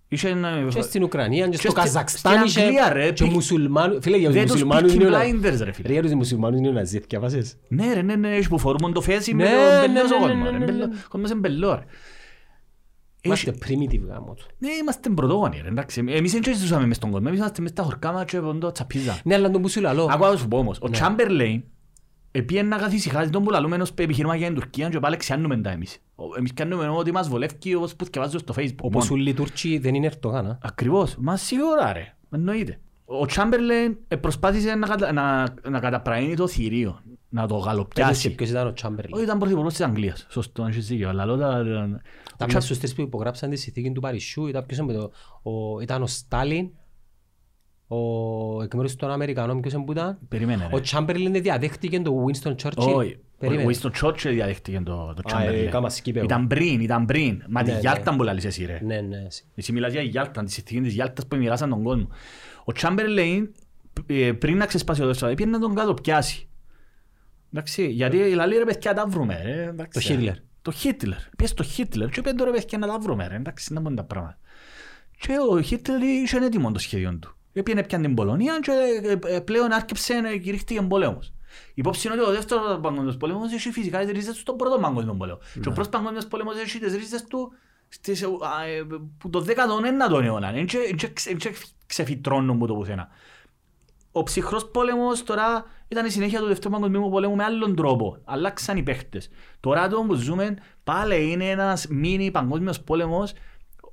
Είχε ένα- Και στην Ουκρανία και Και στο στη- Καζακστάν στην είχε Αγγλία, ρε, και πι- μουσουλμάνους. Φίλε, για τους Δεν τους μουσουλμάνους Peaky είναι ο Blinders, ρε φίλε. Ρε, για τους μουσουλμάνους είναι ο Ναζί, θυκευάσες. Ναι ρε, ναι, ναι, έχει που φορούν το φέση με Ναι, το ναι, μπελός ο ναι, κόσμος, ναι, ρε. ναι, Μπελό- ναι. Ο κόσμος είναι μπελό, ρε. Είμαστε primitive γάμο του. Ναι, είμαστε πρωτόγονοι, ρε, εντάξει. Εμείς δεν ζούσαμε μες στον κόσμο, εμείς είμαστε μες στα χορκά μας και ποντό τσαπίζα. Ναι, αλλά τον που σου λαλώ. Άκουα να σου πω όμως, ο Ναι. Τσάμπερλεϊν επήγαινε να καθησυχάσει τον που λαλούμε ενός επιχείρημα για την Τουρκία και πάλι ξιάνουμε τα εμείς. Ο- Εμείς κάνουμε ό,τι μας βολεύει όπως που θυκευάζω στο Facebook. Όπως μόνο. όλοι οι Τούρκοι δεν είναι Ερτογάν. α. Ακριβώς, μα σίγουρα ρε, εννοείται. Ο Τσάμπερλεϊν ε, προσπάθησε να, κατα... να, να καταπραίνει το θηρίο, να το Πες γαλοπιάσει. ποιος ήταν ο Τσάμπερλιν. Όχι, ήταν πρωθυπουργός της Αγγλίας. Σωστό, αν έχεις δίκιο. Αλλά λέω τα... Τα πιο στους τρεις που υπογράψαν τη συνθήκη του Παρισιού ήταν ποιος είναι το... ο- Ήταν ο Στάλιν, ο εκ μέρους των Αμερικανών, ποιος είναι που ήταν. Περίμενε Ο ρε. Τσάμπερλιν διαδέχτηκε τον Winston Churchill. Όχι, ο Περίμενε. Winston Churchill διαδέχτηκε το, το Α, ε, Chamberlain. κάμα skip εγώ. Ήταν πριν, ήταν πριν. Μα τη Ναι, Γιάλτα ναι. που λαλείς εσύ ρε. Ναι, ναι. Εσύ μιλάς για Γιάλτα, τη συνθήκη της Γιάλτας που μοιράσαν τον κόσμο. Ο Chamberlain ε, πριν να ξεσπάσει ο δεύτερος, πήγαινε να τον κάτω πιάσει. Εντάξει, γιατί λαλεί ρε παιδιά τα βρούμε ρε. εντάξει. Το Χίτλερ. Το Χίτλερ. Πήγε στο Χίτλερ και πέντε ρε παιδιά να τα βρούμε ρε. Εντάξει, να μπουν τα πράγματα. Και ο Χίτλερ είχε έτοιμο το σχέδιο του. Έπιανε πια την Πολωνία και ε, ε, πλέον άρκεψε να κηρύχτηκε πόλεμος. Υπόψη είναι ότι ο δεύτερος παγκόσμιος πόλεμος έχει φυσικά τις ρίζες του στον πρώτο παγκόσμιο πόλεμο. Και ο πρώτος παγκόσμιος πόλεμος έχει τις ρίζες του στις, α, ε, που το 19ο αιώνα. Δεν ξεφυτρώνουν που το πουθενά. Ο ψυχρός πόλεμος τώρα ήταν η συνέχεια του δεύτερου παγκοσμίου πολέμου με άλλον τρόπο. Αλλάξαν οι παίχτες. Τώρα το που ζούμε πάλι είναι ένας μίνι παγκόσμιος πόλεμος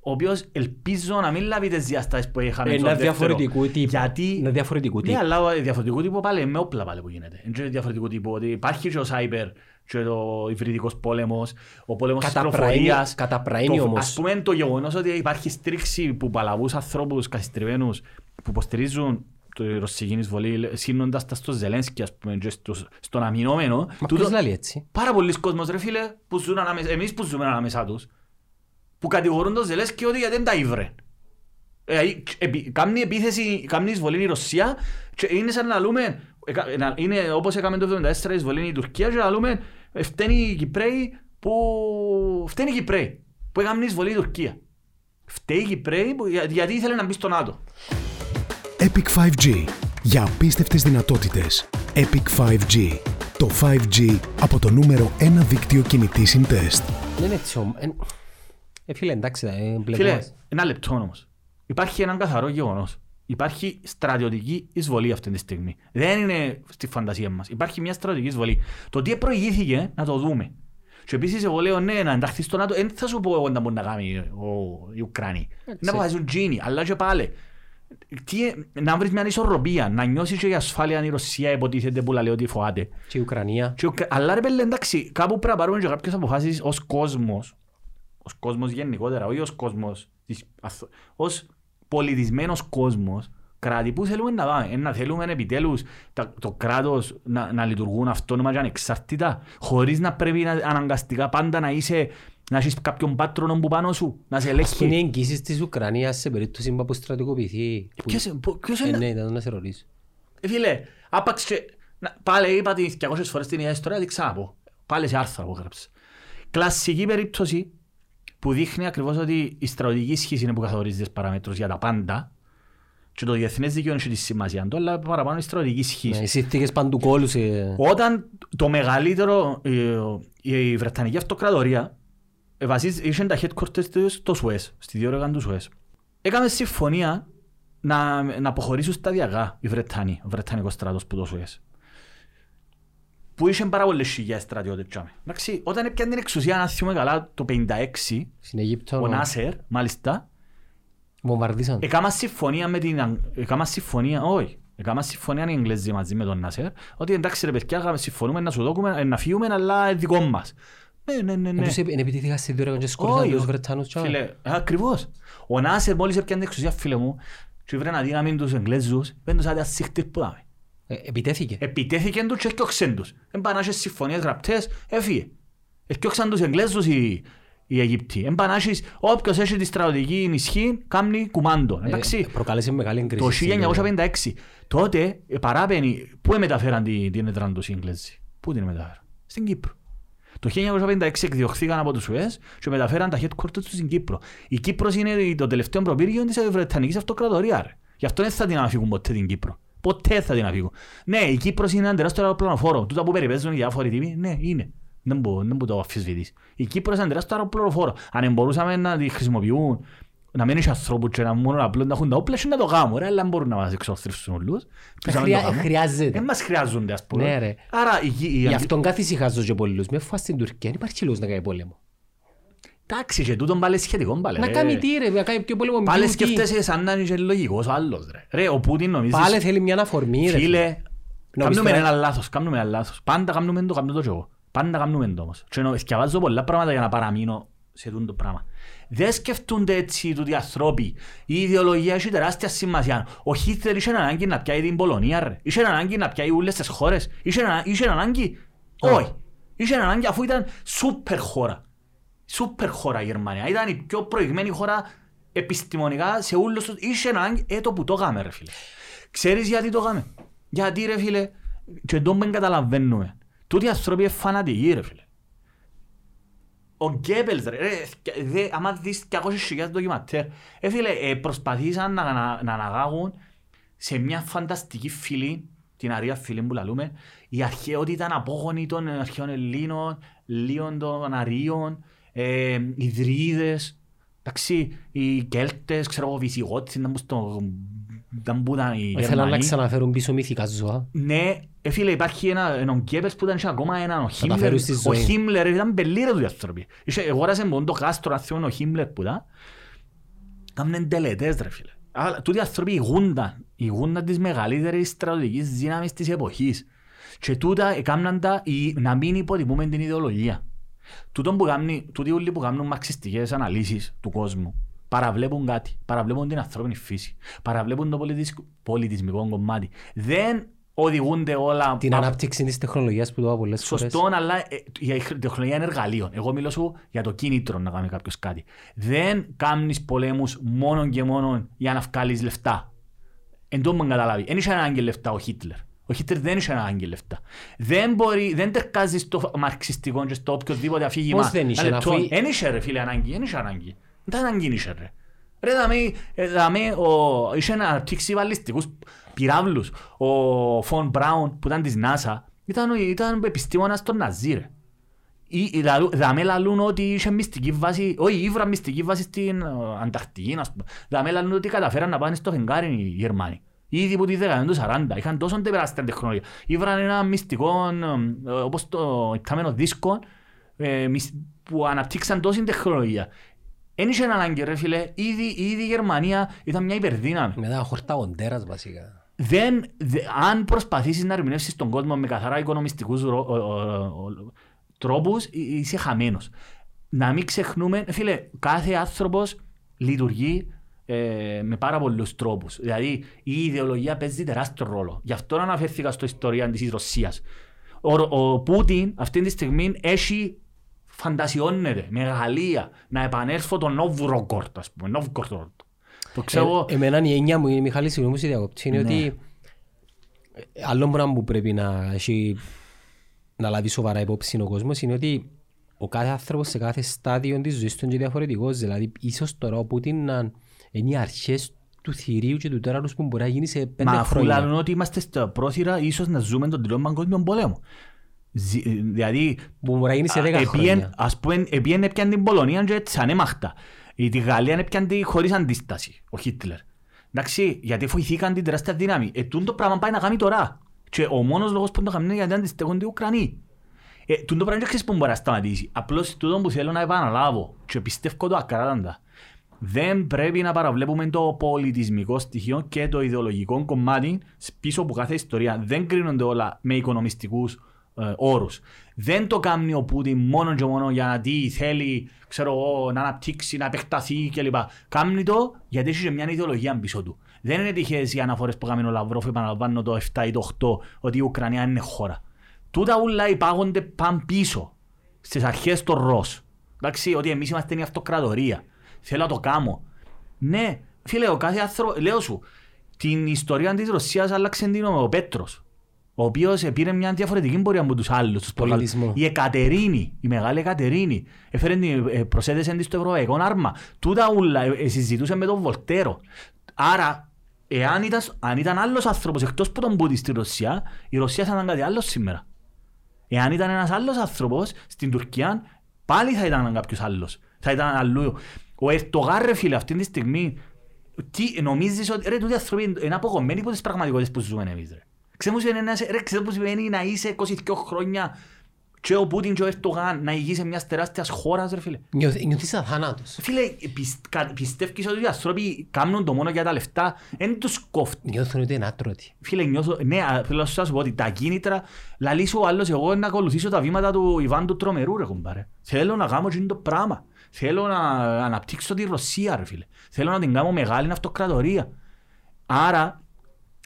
ο οποίος ελπίζω να μην λάβει τις διαστάσεις που είχαμε Είναι στο δεύτερο. διαφορετικού τύπου. Γιατί... Είναι διαφορετικού Ναι, τύπου. αλλά διαφορετικού τύπου πάλι με όπλα πάλι που γίνεται. Είναι διαφορετικού τύπου ότι υπάρχει και ο Σάιπερ και το υβριδικός πόλεμος, ο πόλεμος της Καταπραίνει- πληροφορίας. καταπραίνει Το- όμως. Ας πούμε το γεγονός ότι υπάρχει στήριξη που παλαβούς ανθρώπους καθιστρεβένους που υποστηρίζουν το ρωσική εισβολή, σύνοντας τα στο Ζελένσκι, ας πούμε, και στο, στον αμυνόμενο. Μα τούτο- ποιος λέει έτσι; Πάρα πολλοί κόσμος, ρε φίλε, που ζουν ανάμεσα, εμείς που ζούμε ανάμεσα τους, που κατηγορούν τον Ζελένσκι ότι γιατί δεν τα ήβρε. Ε, ε, επί- Κάνει επίθεση, κάνει εισβολή η Ρωσία και είναι σαν να λέμε, εκα- να- είναι όπως έκαμε το 1974 εισβολή η Τουρκία και να λέμε ε, φταίνει οι Κυπρέοι που... φταίνει οι Κυπρέοι που έκαμε εισβολή η Τουρκία. Φταίει οι Κυπρέοι που, για- γιατί ήθελε να μπει στο ΝΑΤΟ. Epic 5G. Για απίστευτες δυνατότητες. Epic 5G. Το 5G από το νούμερο 1 δίκτυο κινητή συντεστ. Δεν είναι έτσι όμως. Ε, Ε, φίλε, εντάξει, ε, Φίλε, μπλεκόμαστε. ένα λεπτό όμως. Υπάρχει έναν καθαρό γεγονός. Υπάρχει στρατιωτική εισβολή αυτή τη στιγμή. Δεν είναι στη φαντασία μας. Υπάρχει μια στρατιωτική εισβολή. Το τι προηγήθηκε να το δούμε. Και επίσης εγώ λέω ναι, να ενταχθεί στο ΝΑΤΟ, δεν θα σου πω εγώ να μπορεί να κάνει ο, οι Ουκρανοί. Να αποφασίσουν τζίνι, αλλά και πάλι. Τι, ε, να βρεις μια ισορροπία, να νιώσεις και η ασφάλεια αν η Ρωσία υποτίθεται που λέει ότι φοάται. Και η Ουκρανία. Και ο Κα- Αλλά ρε πέλε, εντάξει, κάπου πρέπει να πάρουμε και κάποιες αποφάσεις ως κόσμος, ως κόσμος γενικότερα, όχι ως κόσμος, της- αθ- ως πολιτισμένος κόσμος, κράτη που θέλουμε να πάμε, Ε, να θέλουμε επιτέλους τα- το κράτος να, να λειτουργούν αυτόνομα και ανεξάρτητα, χωρίς να πρέπει να, αναγκαστικά πάντα να είσαι, να έχεις κάποιον πάτρονο που πάνω σου, να σε Ας πούμε, οι ελέγχει. εγγύσεις της Ουκρανίας σε περίπτωση που στρατικοποιηθεί. που- Ποιος, πο- ποιος Ε, είναι, ναι, ήταν να σε ρωτήσω. Ε, φίλε, άπαξ και... να- Πάλι είπα την 200 φορές την ίδια ιστορία, την ξαναπώ. Πάλι σε άρθρα που έγραψα. Κλασική περίπτωση που δείχνει ακριβώς ότι η στρατηγική ισχύς είναι που καθορίζει τις παραμέτρους για τα πάντα και το διεθνές δίκαιο έχει τη σημασία του, αλλά παραπάνω η στρατηγική ισχύς. Ναι, Οι συνθήκες παντού κόλου σε... Όταν το μεγαλύτερο, ε, η Βρετανική Αυτοκρατορία ε, βασίζ- είχε τα headquarters τους στο Σουές, στη διόρυγα του Σουές. Έκαμε συμφωνία να, να αποχωρήσουν σταδιακά οι Βρετανοί, ο Βρετανικός στράτος που το Σουές. Που είχε πάρα πολλές χιλιάδες στρατιώτες. τζάμε. Εντάξει, όταν έπιανε την εξουσία, αν θυμούμε καλά, το 56, Στην Αίγυπτο ο Νάσερ, μάλιστα, βομβαρδίσαν. Έκαμα συμφωνία με την... Αγ- Έκαμα συμφωνία, όχι. Έκαμα συμφωνία οι Εγγλέζοι μαζί με τον Νάσερ, ότι εντάξει ρε παιδιά, έκαμε- συμφωνούμε να σου δώσουμε, ε, να φύγουμε, αλλά είναι δικό μας. Ναι, ναι, ναι, ναι. Τους επ- επιτίθηκαν στη διόρυγα και σκόρπισαν Όχι, τους ο- Βρετανούς. τσάω. Φίλε, ακριβώς. Ο Νάσερ μόλις έπιανε την εξουσία, φίλε μου, και βρε να δύναμη τους Εγγλέζους, πέντε τους άδεια σύχτες που δάμε. Ε, Επιτέθηκε. Επιτέθηκαν τους και έφτιαξαν τους. Δεν πάνε να έχεις συμφωνίες γραπτές, έφυγε. Έφτιαξαν τους Εγγλέζους οι, οι Αιγύπτιοι. Δεν πάνε να έχεις, όποιος έχει τη στρατηγική ισχύ, κάνει κουμάντο. Εντάξει. Ε, Προκάλεσε μεγάλη Το κρίση. στην διόρυγα. 1956. Τότε ε, παράπαινε, πού μεταφέραν την, την έδρα τους οι Εγγλέζοι. Πού την μεταφέραν. Στην Κύπρο. Το 1956 εκδιωχθήκαν από τους Σουές και μεταφέραν τα headquarters τους στην Κύπρο. Η Κύπρος είναι το τελευταίο προπύργιο της Βρετανικής Αυτοκρατορίας. ρε. Γι' αυτό δεν θα την αφήγουν ποτέ την Κύπρο. Ποτέ θα την αφήγουν. Ναι, η Κύπρος είναι ένας τεράστιος αεροπλανοφόρο. Τούτα που περιπέζουν οι διάφοροι τύποι, ναι, είναι. Δεν μπορώ, δεν μπορώ το αφισβητείς. Η Κύπρος είναι ένας τεράστιος αεροπλανοφόρο. Αν μπορούσαμε να τη χρησιμοποιούν να μην έχει ανθρώπους και να μόνο απλώς να έχουν τα όπλα και να το κάνουν, ρε, αλλά δεν μπορούν να μας εξωθρεύσουν όλους. Ποιος να μην το χρειά- κάνουν. χρειάζεται. Δεν μας χρειάζονται, ας πούμε. Ναι, ρε. Άρα, η, η, Γι' αυτόν καθησυχάζω και πολλούς. Μες φας στην Τουρκία, δεν υπάρχει λόγος να κάνει πόλεμο. Εντάξει, και τούτον πάλι σχετικό πάλι. Να ρε. κάνει τι ρε, να κάνει πιο πόλεμο. με Πάλι ποιον τι. σκέφτεσαι σαν να είναι και λογικός ο άλλος, ρε. Ρε, ο Πούτιν νομίζεις... Πάλι θέλει μια αναφορμή ρε. Φίλε, Νομίζεις κάνουμε τώρα- ένα λάθος, κάνουμε ένα λάθος. Πάντα κάνουμε το, κάνουμε το και εγώ. Πάντα κάνουμε το όμως. Και ενώ σκευάζω πολλά πράγματα για να παραμείνω σε τούτο το πράγμα. Δεν σκεφτούνται έτσι τούτοι οι ανθρώποι. Η ιδεολογία έχει τεράστια σημασία. Ο Χίτλερ είχε ανάγκη να πιάει την Πολωνία, ρε. Είχε ανάγκη να πιάει όλες τις χώρες. Είχε, ανα- είχε ανάγκη... Όχι. Είχε ανάγκη αφού ήταν σούπερ χώρα. Σούπερ χώρα η Γερμανία. Ήταν η πιο προηγμένη χώρα επιστημονικά σε όλους τους... Είχε ανάγκη... Ε, το που το έκαμε, ρε φίλε. Ξέρεις γιατί το έκαμε. Γιατί, ρε φίλε, και τον δεν καταλαβαίνουμε. Τούτοι οι άνθρωποι είναι φανατικοί, ρε φίλε. Ο Γκέμπελς, ρε, ρε, δε, άμα δεις 200.000 ντοκιματέρ, ε, φίλε, ε, προσπαθήσαν να, να, να αναγάγουν σε μια φανταστική φυλή, την αρία φυλή που λαλούμε, η αρχαιότητα ήταν απόγονοι των αρχαίων Ελλήνων, Λίων των Αρίων, ε, οι Δρύδες, εντάξει, οι Κέλτες, ξέρω εγώ, Βυσιγότες, ήταν που στο... ήταν που ήταν οι Ήθελαν να Γερμανοί. ξαναφέρουν πίσω μυθικά ζώα. Ναι, ε, φίλε, υπάρχει ένα, έναν Γκέμπελς που ήταν και ακόμα έναν, ο Χίμλερ. φέρουν στη Ο ζωή. Χίμλερ ήταν πελίρα του οι άνθρωποι. Είχε- Εγόρασε μόνο το κάστρο, αν θυμούν, ο Χίμλερ που ήταν. Κάμνεν τελετές, ρε φίλε. Αλλά τούτοι οι άνθρωποι ηγούνταν. Ηγούνταν της μεγαλύτερης στρατηγικής δύναμης της εποχής. Και τούτα έκαναν τα η- να μην υποτιμούμε την ιδεολογία. Τούτον που κάνει, τούτοι όλοι που κάνουν μαξιστικές αναλύσεις του κόσμου, Παραβλέπουν κάτι. Παραβλέπουν την ανθρώπινη φύση. Παραβλέπουν το πολιτισ- πολιτισμικό κομμάτι. Δεν οδηγούνται όλα... Την από- ανάπτυξη της τεχνολογίας που το είπα πολλές φορές. Σωστό, αλλά ε, η τεχνολογία είναι εργαλείο. Εγώ μιλώ σου για το κίνητρο να κάνει κάποιος κάτι. Δεν κάνει πολέμους μόνο και μόνο για να βγάλεις λεφτά. Εν τω με καταλάβει. Δεν είχε ανάγκη λεφτά ο Χίτλερ. Ο Χίτλερ δεν είχε ανάγκη λεφτά. Δεν μπορεί, δεν τερκάζει στο μαρξιστικό και στο οποιοδήποτε αφήγημα. Πώς δεν είχε, Ένα αφού- λεπτό. Δεν είχε ρε φίλε ανάγκη, δεν είχε ανάγκη. Δεν ανάγκη είχε ρε. Ρε δαμε, ε, δαμε, ο, είχε να αναπτύξει βαλιστικούς πυράβλους. Ο Φον Μπράουν που ήταν της NASA ήταν, ο- ήταν επιστήμονας των Ναζί ρε. Ή- ή λαλού- Δαμε λαλούν ότι είχε μυστική βάση, όχι ήβρα μυστική βάση στην ε, Ανταρκτική, ας πούμε. Δαμε λαλούν ότι καταφέραν να πάνε στο φεγγάρι οι Γερμανοί. Ήδη από τη δεκαετία του 40 είχαν τόσο τεράστια τεχνολογία. Ήβραν ένα μυστικό, ε, όπως το υπτάμενο δίσκο, ε, μυς- που αναπτύξαν τόση τεχνολογία. Εν είχε ανάγκη ρε φίλε, ήδη, ήδη η Γερμανία ήταν μια υπερδύναμη. Μετά χορταγοντέρας βασικά. Δεν, δε, αν προσπαθήσεις να ερμηνεύσεις τον κόσμο με καθαρά οικονομιστικούς ρο- ο- ο- ο- τρόπους, εί- είσαι χαμένος. Να μην ξεχνούμε, φίλε, κάθε άνθρωπος λειτουργεί ε, με πάρα πολλούς τρόπους. Δηλαδή, η ιδεολογία παίζει τεράστιο ρόλο. Γι' αυτό αναφέρθηκα στο ιστορία της Ρωσίας. Ο, ο Πούτιν αυτή τη στιγμή έχει φαντασιώνεται με Γαλλία να επανέλθω το Νόβροκορτ, ας πούμε. Νόβροκορτ. Το ξέρω... Ε, εμένα η έννοια μου είναι, Μιχάλη, συγγνώμη που σε διακόψει, είναι Ναι. ότι ε, άλλο πράγμα που πρέπει να, έχει, να λάβει σοβαρά υπόψη ο κόσμος είναι ότι ο κάθε άνθρωπος σε κάθε στάδιο της ζωής του είναι διαφορετικός. Δηλαδή, ίσως τώρα ο Πούτιν να είναι οι αρχές του θηρίου και του τέρανους που μπορεί να γίνει σε πέντε Μα αφού χρόνια. λένε ότι είμαστε στα πρόθυρα, ίσως να ζούμε τον τρίτο παγκόσμιο πόλεμο. Ζη- Δηλαδή, Που μπορεί να γίνει σε α, δέκα επίεν- χρόνια. ας πούμε, επίεν έπιαν την Πολωνία και έτσι ανέμαχτα. Η τη Γαλλία έπιαν τη χωρίς αντίσταση, ο Χίτλερ. Εντάξει, γιατί φοηθήκαν την τεράστια δύναμη. Ε, τούτο το πράγμα πάει να κάνει τώρα. Και ο μόνος λόγος που το κάνουν είναι γιατί αντιστέκονται οι Ουκρανοί. Ε, τούτο πράγμα δεν ξέρεις που μπορεί να σταματήσει. Απλώς τούτο που θέλω να επαναλάβω και πιστεύω το ακράδαντα. Δεν πρέπει να παραβλέπουμε το πολιτισμικό στοιχείο και το ιδεολογικό κομμάτι πίσω από κάθε ιστορία. Δεν κρίνονται όλα με οικονομιστικούς ε, όρους. Δεν το κάνει ο Πούτιν μόνο και μόνο για να τι θέλει ξέρω εγώ, να αναπτύξει, να επεκταθεί κλπ. Κάνει το γιατί έχει και μια ιδεολογία πίσω του. Δεν είναι τυχαίες οι αναφορές που κάνει ο Λαυρόφ, επαναλαμβάνω το 7 ή το 8, ότι η Ουκρανία είναι χώρα. Τούτα ούλα υπάγονται παν πίσω, στις αρχές των ΡΟΣ. Εντάξει, ότι εμείς είμαστε η αυτοκρατορία. Θέλω να το κάνω. Ναι, φίλε, ο κάθε άνθρωπο, λέω σου, την ιστορία της Ρωσίας άλλαξε την ο Πέτρος. Ο οποίος πήρε μια διαφορετική πορεία από τους άλλους. τους Πολιτισμό. προγάλ- Η Εκατερίνη, η μεγάλη Εκατερίνη, έφερε την, ε, προσέθεσε της στο ευρωπαϊκό άρμα. Τούτα ούλα ε, ε, συζητούσε με τον Βολτέρο. Άρα, εάν ήταν, αν ήταν άλλος άνθρωπος εκτός που τον Πούτιν στη Ρωσία, η Ρωσία θα ήταν κάτι άλλο σήμερα. Εάν ήταν ένας άλλος άνθρωπος στην Τουρκία, πάλι θα ήταν κάποιος άλλος. Θα ήταν αλλού. Ο Ερτογάν ρε φίλε αυτή τη στιγμή, τι νομίζεις ότι ρε τούτοι άνθρωποι είναι αποκομμένοι από τις πραγματικότητες που ζούμε εμείς ρε. Ξέρεις που σημαίνει, να- ρε, ξέρεις που σημαίνει να είσαι 22 χρόνια και ο Πούτιν και ο Ερτογάν να ηγεί σε μιας τεράστιας χώρας ρε φίλε. Νιώθ- Νιώθεις αθάνατος. Φίλε, πισ- κα- πιστεύεις ότι οι άνθρωποι κάνουν το μόνο για τα λεφτά, δεν τους κόφτει. Νιώθουν ότι είναι άτρωτοι. Φίλε, νιώθω, ναι, α, θέλω να σου πω ότι τα κίνητρα, λαλείς ο άλλος εγώ να ακολουθήσω τα βήματα του Ιβάν του Τρομερού, ρε κουμπάρε. Θέλω να κάνω εκείνο το πράγμα. Θέλω να αναπτύξω τη Ρωσία, ρε φίλε. Θέλω να την κάνω μεγάλη αυτοκρατορία. Άρα,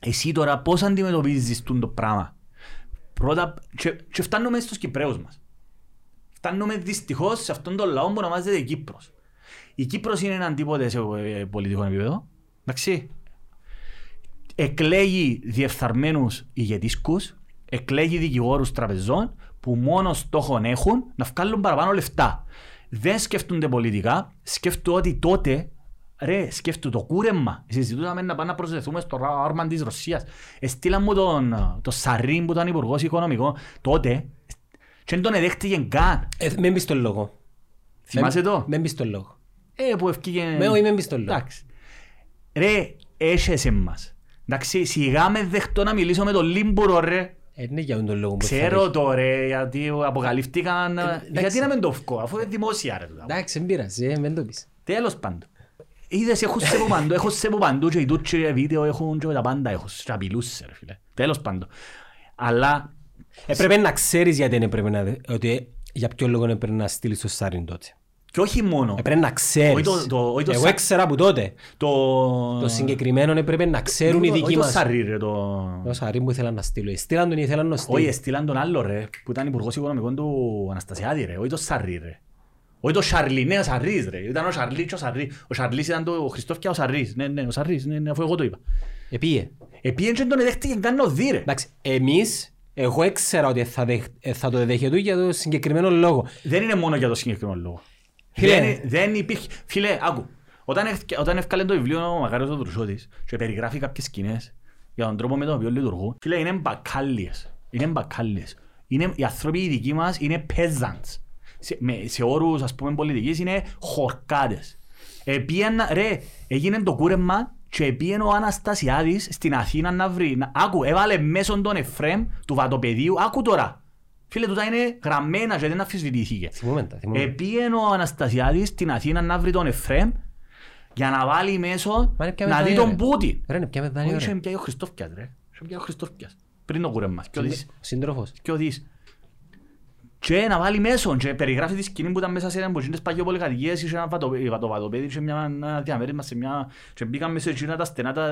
εσύ τώρα πώς αντιμετωπίζεις τούτο το πράγμα; Πρώτα, και, και φτάνουμε στους Κυπρέους μας. Φτάνουμε δυστυχώς σε αυτόν τον λαό που ονομάζεται Κύπρος. Η Κύπρος είναι έναν τίποτε σε ε, πολιτικό επίπεδο. Εντάξει, εκλέγει διεφθαρμένους ηγετήσκους, εκλέγει δικηγόρους τραπεζών που μόνο στόχο έχουν να βγάλουν παραπάνω λεφτά. Δεν σκέφτονται πολιτικά, σκέφτονται ότι τότε Ρε, σκέφτομαι το κούρεμα. Συζητούσαμε να πάμε να προσδεθούμε στο άρμα της Ρωσίας. Εστήλαν μου τον, τον Σαρίν που ήταν υπουργός οικονομικών τότε και δεν τον εδέχτηκε καν. Ε, Μην πεις τον λόγο. Θυμάσαι Μεν- το; Μην πεις τον λόγο. Ε, που ευκήγε... Με όχι, μην πεις τον λόγο. Εντάξει. Ρε, έσες εμάς. Εντάξει, σιγά με δεχτώ να μιλήσω με τον Λίμπουρο, ρε. Ε, Είναι για τον λόγο που θα Ξέρω έχει. το, ρε, γιατί αποκαλύφθηκαν... εντάξει. γιατί να μην το βγω, αφού είναι δημόσια, ρε. τούτα. Εντάξει, δεν πειράζει, ε, μην το πεις. Τέλος πάντων. Είδες, έχουν σε που παντού, έχουν σε που παντού και οι τούτοι βίντεο έχουν και τα πάντα έχουν, και απειλούς, ρε φίλε. Τέλος πάντων. Αλλά, Ε, πρέπει να ξέρεις γιατί είναι πρέπει να... δε- Ότι ε, για ποιο λόγο είναι πρέπει να στείλεις το Σάριν τότε. Και όχι μόνο. Έπρεπε να ξέρεις. Όχι το- το- όχι το Εγώ σα- έξερα από τότε. Το... Το συγκεκριμένο έπρεπε να ξέρουν οι Όχι δικοί το μας. Σαρρί, ρε, το... Ο Σαρή που ήθελαν να στείλω. Στείλαν τον ή ήθελαν να Όχι, στείλουν. εστήλαν τον άλλο ρε, που ήταν υπουργός οικονομικών του Αναστασιάδη ρε, όχι το Σαρρί ρε. Όχι το Σαρλί, ναι, ο Σαρρής ρε. Ήταν ο Σαρλί και ο Σαρρί. Ο Σαρλής ήταν το ο Χριστόφ ο Σαρρής. Ναι, ναι, ο Σαρρής, ναι, ναι, αφού εγώ το είπα. Επίε. Επίεν και τον εδέχτηκε καν ο δι ρε. Εντάξει, εμείς, εγώ έξερα ότι θα, δεχ, ε, θα το δέχεται για το συγκεκριμένο λόγο. Δεν είναι μόνο για το συγκεκριμένο λόγο. Φίλε. Δεν, δεν υπήρχε. Φίλε, άκου. Όταν, ευ- όταν ευκάλε το βιβλίο ο Μακάριος ο Δρουσότης και περιγράφει κάποιες σκηνές για τον τρόπο με τον οποίο λειτουργούν, φίλε, είναι μπακάλιες. Είναι μπακάλιες. Είναι, οι άνθρωποι οι δικοί μας είναι peasants. Σε, με, σε όρους ας πούμε πολιτικής είναι χορκάτες. Επίεν, ρε, έγινε το κούρεμα και επίεν ο Αναστασιάδης στην Αθήνα να βρει. Να, άκου, έβαλε μέσω τον Εφραίμ του βατοπεδίου. Άκου τώρα. Φίλε, τούτα είναι γραμμένα και δεν αφισβητήθηκε. Θυμούμε τα, θυμούμε. Επίεν ο Αναστασιάδης στην Αθήνα να βρει τον Εφραίμ για να βάλει μέσω Μα είναι πια με να δει δάνειο, τον ρε. Πούτιν. Ρε, είναι πια με δάνειο, Όχι, ρε. είχε πια ο Χριστόφιας, ρε. Είχε πια ο Χριστόφιας. Πριν το κούρεμα. Και ο Δης- Ο Σύντροφος. και ο Δης. Και να βάλει μέσω και περιγράφει τη σκηνή που ήταν μέσα σε έναν από εκείνες παγιοπολικατοικίες είχε ένα βατο- βατοβατοπέδι είχε μια, ένα διαμέρισμα σε μια και μπήκαν μέσα σε εκείνα τα στενά τα,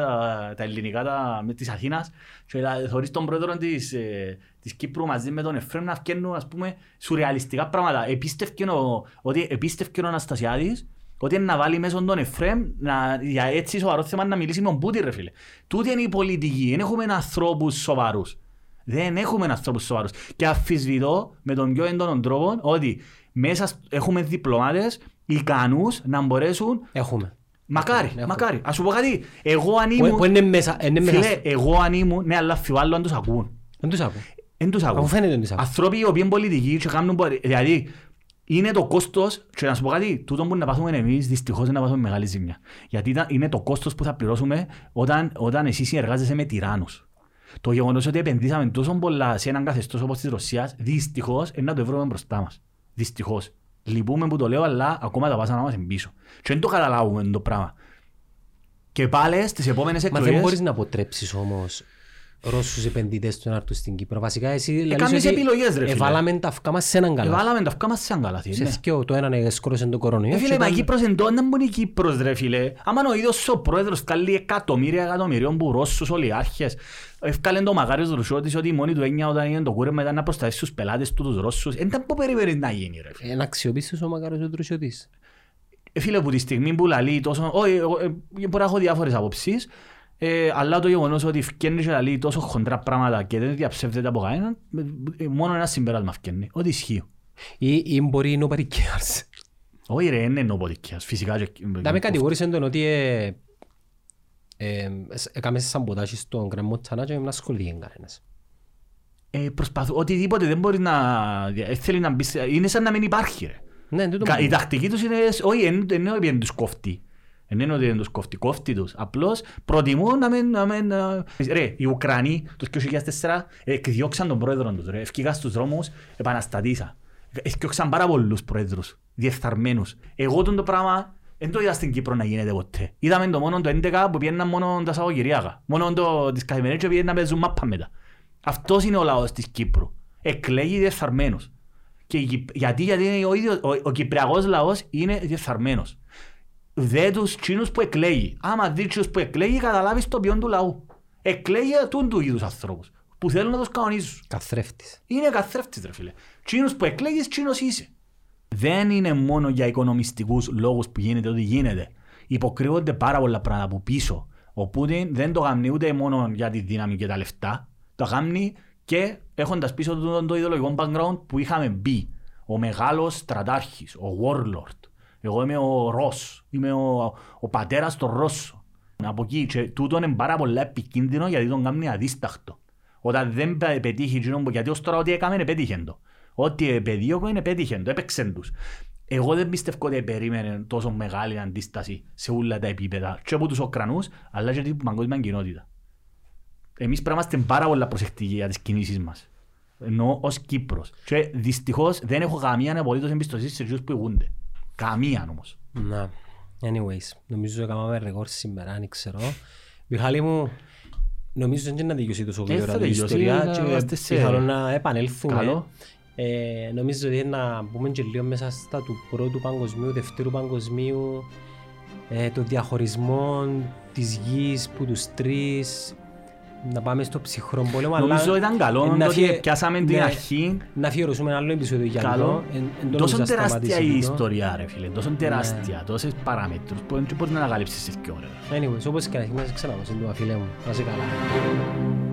τα ελληνικά τα, με της Αθήνας και la- θωρείς τον πρόεδρο της, ε, της Κύπρου μαζί με τον Εφραίμ να φτιάχνουν ας πούμε σουρεαλιστικά πράγματα. Επίστευκε ο, ότι επίστευκε ο Αναστασιάδης ότι είναι να βάλει μέσα τον Εφραίμ να, για έτσι σοβαρό θέμα να μιλήσει με τον Πούτιν ρε φίλε. Τούτη είναι η πολιτική, δεν έχουμε ανθρώπους σοβαρούς. Δεν έχουμε ανθρώπους σοβαρούς. Και αφισβητώ με τον πιο έντονο τρόπο ότι μέσα σ- έχουμε διπλωμάτες ικανούς να μπορέσουν Έχουμε. Μακάρι, Έχουμε. μακάρι. Ας σου πω κάτι. Εγώ αν Που, που ήμουν... είναι μέσα. Είναι μέσα. Φίλε, εγώ αν ήμουν... Ναι, αλλά αφιβάλλω αν τους ακούν. Δεν τους ακούω. Εν τους ακούν. Αφού φαίνεται ότι τους ακούν; Άνθρωποι οι οποίοι είναι πολιτικοί και κάνουν... πολι- Δηλαδή, είναι το κόστος, και να σου πω κάτι, τούτο που να πάθουμε εμείς, δυστυχώς να πάθουμε μεγάλη ζημιά. Γιατί ήταν- είναι το κόστος που θα πληρώσουμε όταν, όταν εσύ συνεργάζεσαι με τυράννους. Το γεγονός ότι επενδύσαμε τόσο πολλά σε έναν καθεστώς όπως της Ρωσίας, δυστυχώς, είναι να το βρούμε μπροστά μας. Δυστυχώς. Λυπούμε που το λέω, αλλά ακόμα τα πάσανα μας είναι πίσω. Και δεν το καταλάβουμε το πράγμα. Και πάλι στις επόμενες Μα δεν εκλογές... μπορείς να αποτρέψεις όμως Ρώσους επενδυτές του να έρθουν στην Κύπρο. Βασικά εσύ λαλείς κάνεις ότι επιλογές, ρε φίλε. Εβάλαμε τα αυκά μας σε έναν καλά. Εβάλαμε τα αυκά μας σε αγκαλάθι. Σε ναι. θκυο, το έναν εσκόρωσε το κορονοϊό. Ε, και φίλε, το μα η άλλο- Κύπρος εντός δεν μπορεί η Κύπρος, ρε φίλε. Άμα ο ίδιος ο πρόεδρος καλεί εκατομμύρια εκατομμυρίων που Ρώσους ολιγάρχες, ευκάλεν το Μακάριος Ρουσότης ότι η μόνη του έννοια όταν έγινε το κούρεμα ήταν να προστατεύσει τους πελάτες του τους Ρώσους. Δεν ήταν που περιμένεις να γίνει, ρε φίλε. Είναι αξιοπίστος ο Μακάρος ο Τρουσιώτης. Ε, Φίλε, που τη στιγμή που λαλεί τόσο... Όχι, εγώ, ε, μπορεί να έχω διάφορες απόψεις, ε, αλλά το γεγονός ότι φκένει και λαλεί τόσο χοντρά πράγματα και δεν διαψεύδεται από κανέναν, ε, ε, μόνο ένα συμπέρασμα φκένει, ότι ισχύει. Ή, ή μπορεί nobody cares. Όχι ρε, δεν είναι ο Ποδικίας, φυσικά. και- Να με κατηγόρησε τον ότι ε, ε, σ- έκαμες σαμποτάζι στον Γκραμμό Τσανά και δεν ασχολήθηκε κανένας. Ε, προσπαθώ, οτιδήποτε δεν μπορεί να... ε, Θέλει να μπει... σε- Είναι σαν να μην υπάρχει, ρε. Ναι, τούτο Κα- μου. Η τακτική τους είναι... Όχι, δεν δεν είναι ότι δεν τους κόφτει. Δεν είναι ότι δεν τους κόφτει. Κόφτει τους. Απλώς προτιμούν να μην... Να μην να... Ρε, οι Ουκρανοί το 2004 εκδιώξαν τον πρόεδρο τους. Ρε. Ευκήγαν στους δρόμους, επαναστατήσα. Ευκήωξαν πάρα πολλούς πρόεδρους, διεφθαρμένους. Εγώ τον το πράγμα δεν το είδα στην Κύπρο να γίνεται ποτέ. Είδαμε το μόνο το 11 που πήγαιναν μόνο τα Σαββατοκυριακά. Μόνο το, τις καθημερινές και πήγαιναν να παίζουν μάπα μετά. Αυτός είναι ο λαός της Κύπρου. Εκλέγει διεφθαρμένους. Και η Κυπ- γιατί, γιατί είναι ο, ίδιος, ο, ο Κυπριακός λαός είναι διεφθαρμένος. Δε τους τσίνους που εκλέγει. Άμα δει τσίνους που εκλέγει, καταλάβεις το ποιόν του λαού. Εκλέγει τούν του είδους ανθρώπους που θέλουν να τους κανονίζουν. Καθρέφτης. Είναι καθρέφτης ρε φίλε. Τσίνους που εκλέγεις, τσίνος είσαι. Δεν είναι μόνο για οικονομιστικούς λόγους που γίνεται ό,τι γίνεται. Υποκρύβονται πάρα πολλά πράγματα από πίσω. Ο Πούτιν δεν το γαμνεί ούτε μόνο για τη δύναμη και τα λεφτά. Το γαμνεί και έχοντας πίσω του το, το ιδεολογικό background που είχαμε μπει. Ο μεγάλος στρατάρχης, ο warlord. Εγώ είμαι ο Ρος, είμαι ο, ο πατέρας των Ρώσων. Από εκεί και τούτο είναι πάρα πολλά επικίνδυνο γιατί τον κάνει αδίσταχτο. Όταν δεν πε- πετύχει εκείνο που γιατί ως τώρα ό,τι έκαμε πέτυχε το. Ό,τι επεδίωκε πέτυχε το, έπαιξε τους. Εγώ δεν πιστεύω ότι περίμενε τόσο μεγάλη αντίσταση σε όλα τα επίπεδα και από τους Ουκρανούς αλλά και την παγκόσμια κοινότητα. Εμείς πρέπει να είμαστε πάρα πολλά προσεκτικοί για τις κινήσεις μας. Ενώ ως Κύπρος. Και δυστυχώς δεν έχω καμία απολύτως εμπιστοσύνη σε εκείνους που ηγούνται. Καμία όμως. Να. Anyways, νομίζω ότι έκαναμε ρεκόρ σήμερα, αν ξέρω. Μιχάλη μου, νομίζω δεν είναι να τελειώσει τόσο Ε, γρήγορα θα η τελειώσει, ιστορίας να και είμαστε σε- πιθανόν να επανέλθουμε. Καλό. Ε, νομίζω ότι να μπούμε και λίγο μέσα στα του πρώτου παγκοσμίου, δευτέρου παγκοσμίου, ε, το διαχωρισμό της γης που τους τρεις, να πάμε στο ψυχρό πόλεμο. αλλά Νομίζω ήταν καλό ε, το να ότι φυε- πιάσαμε την ναι, αρχή. Να αφιερώσουμε ένα άλλο επεισόδιο για Καλό. αυτό. Εν- εν το Τόσο νομίζω να τεράστια σταματήσει η τούτο. ιστορία ρε φίλε, τόσο Ναι. τεράστια, τόσες παράμετρους που δεν μπορείς να ανακαλύψεις σε δύο ώρες. Anyways, όπως και να έχει, να σε ξαναδώ, σύντομα φίλε μου. Να είσαι καλά.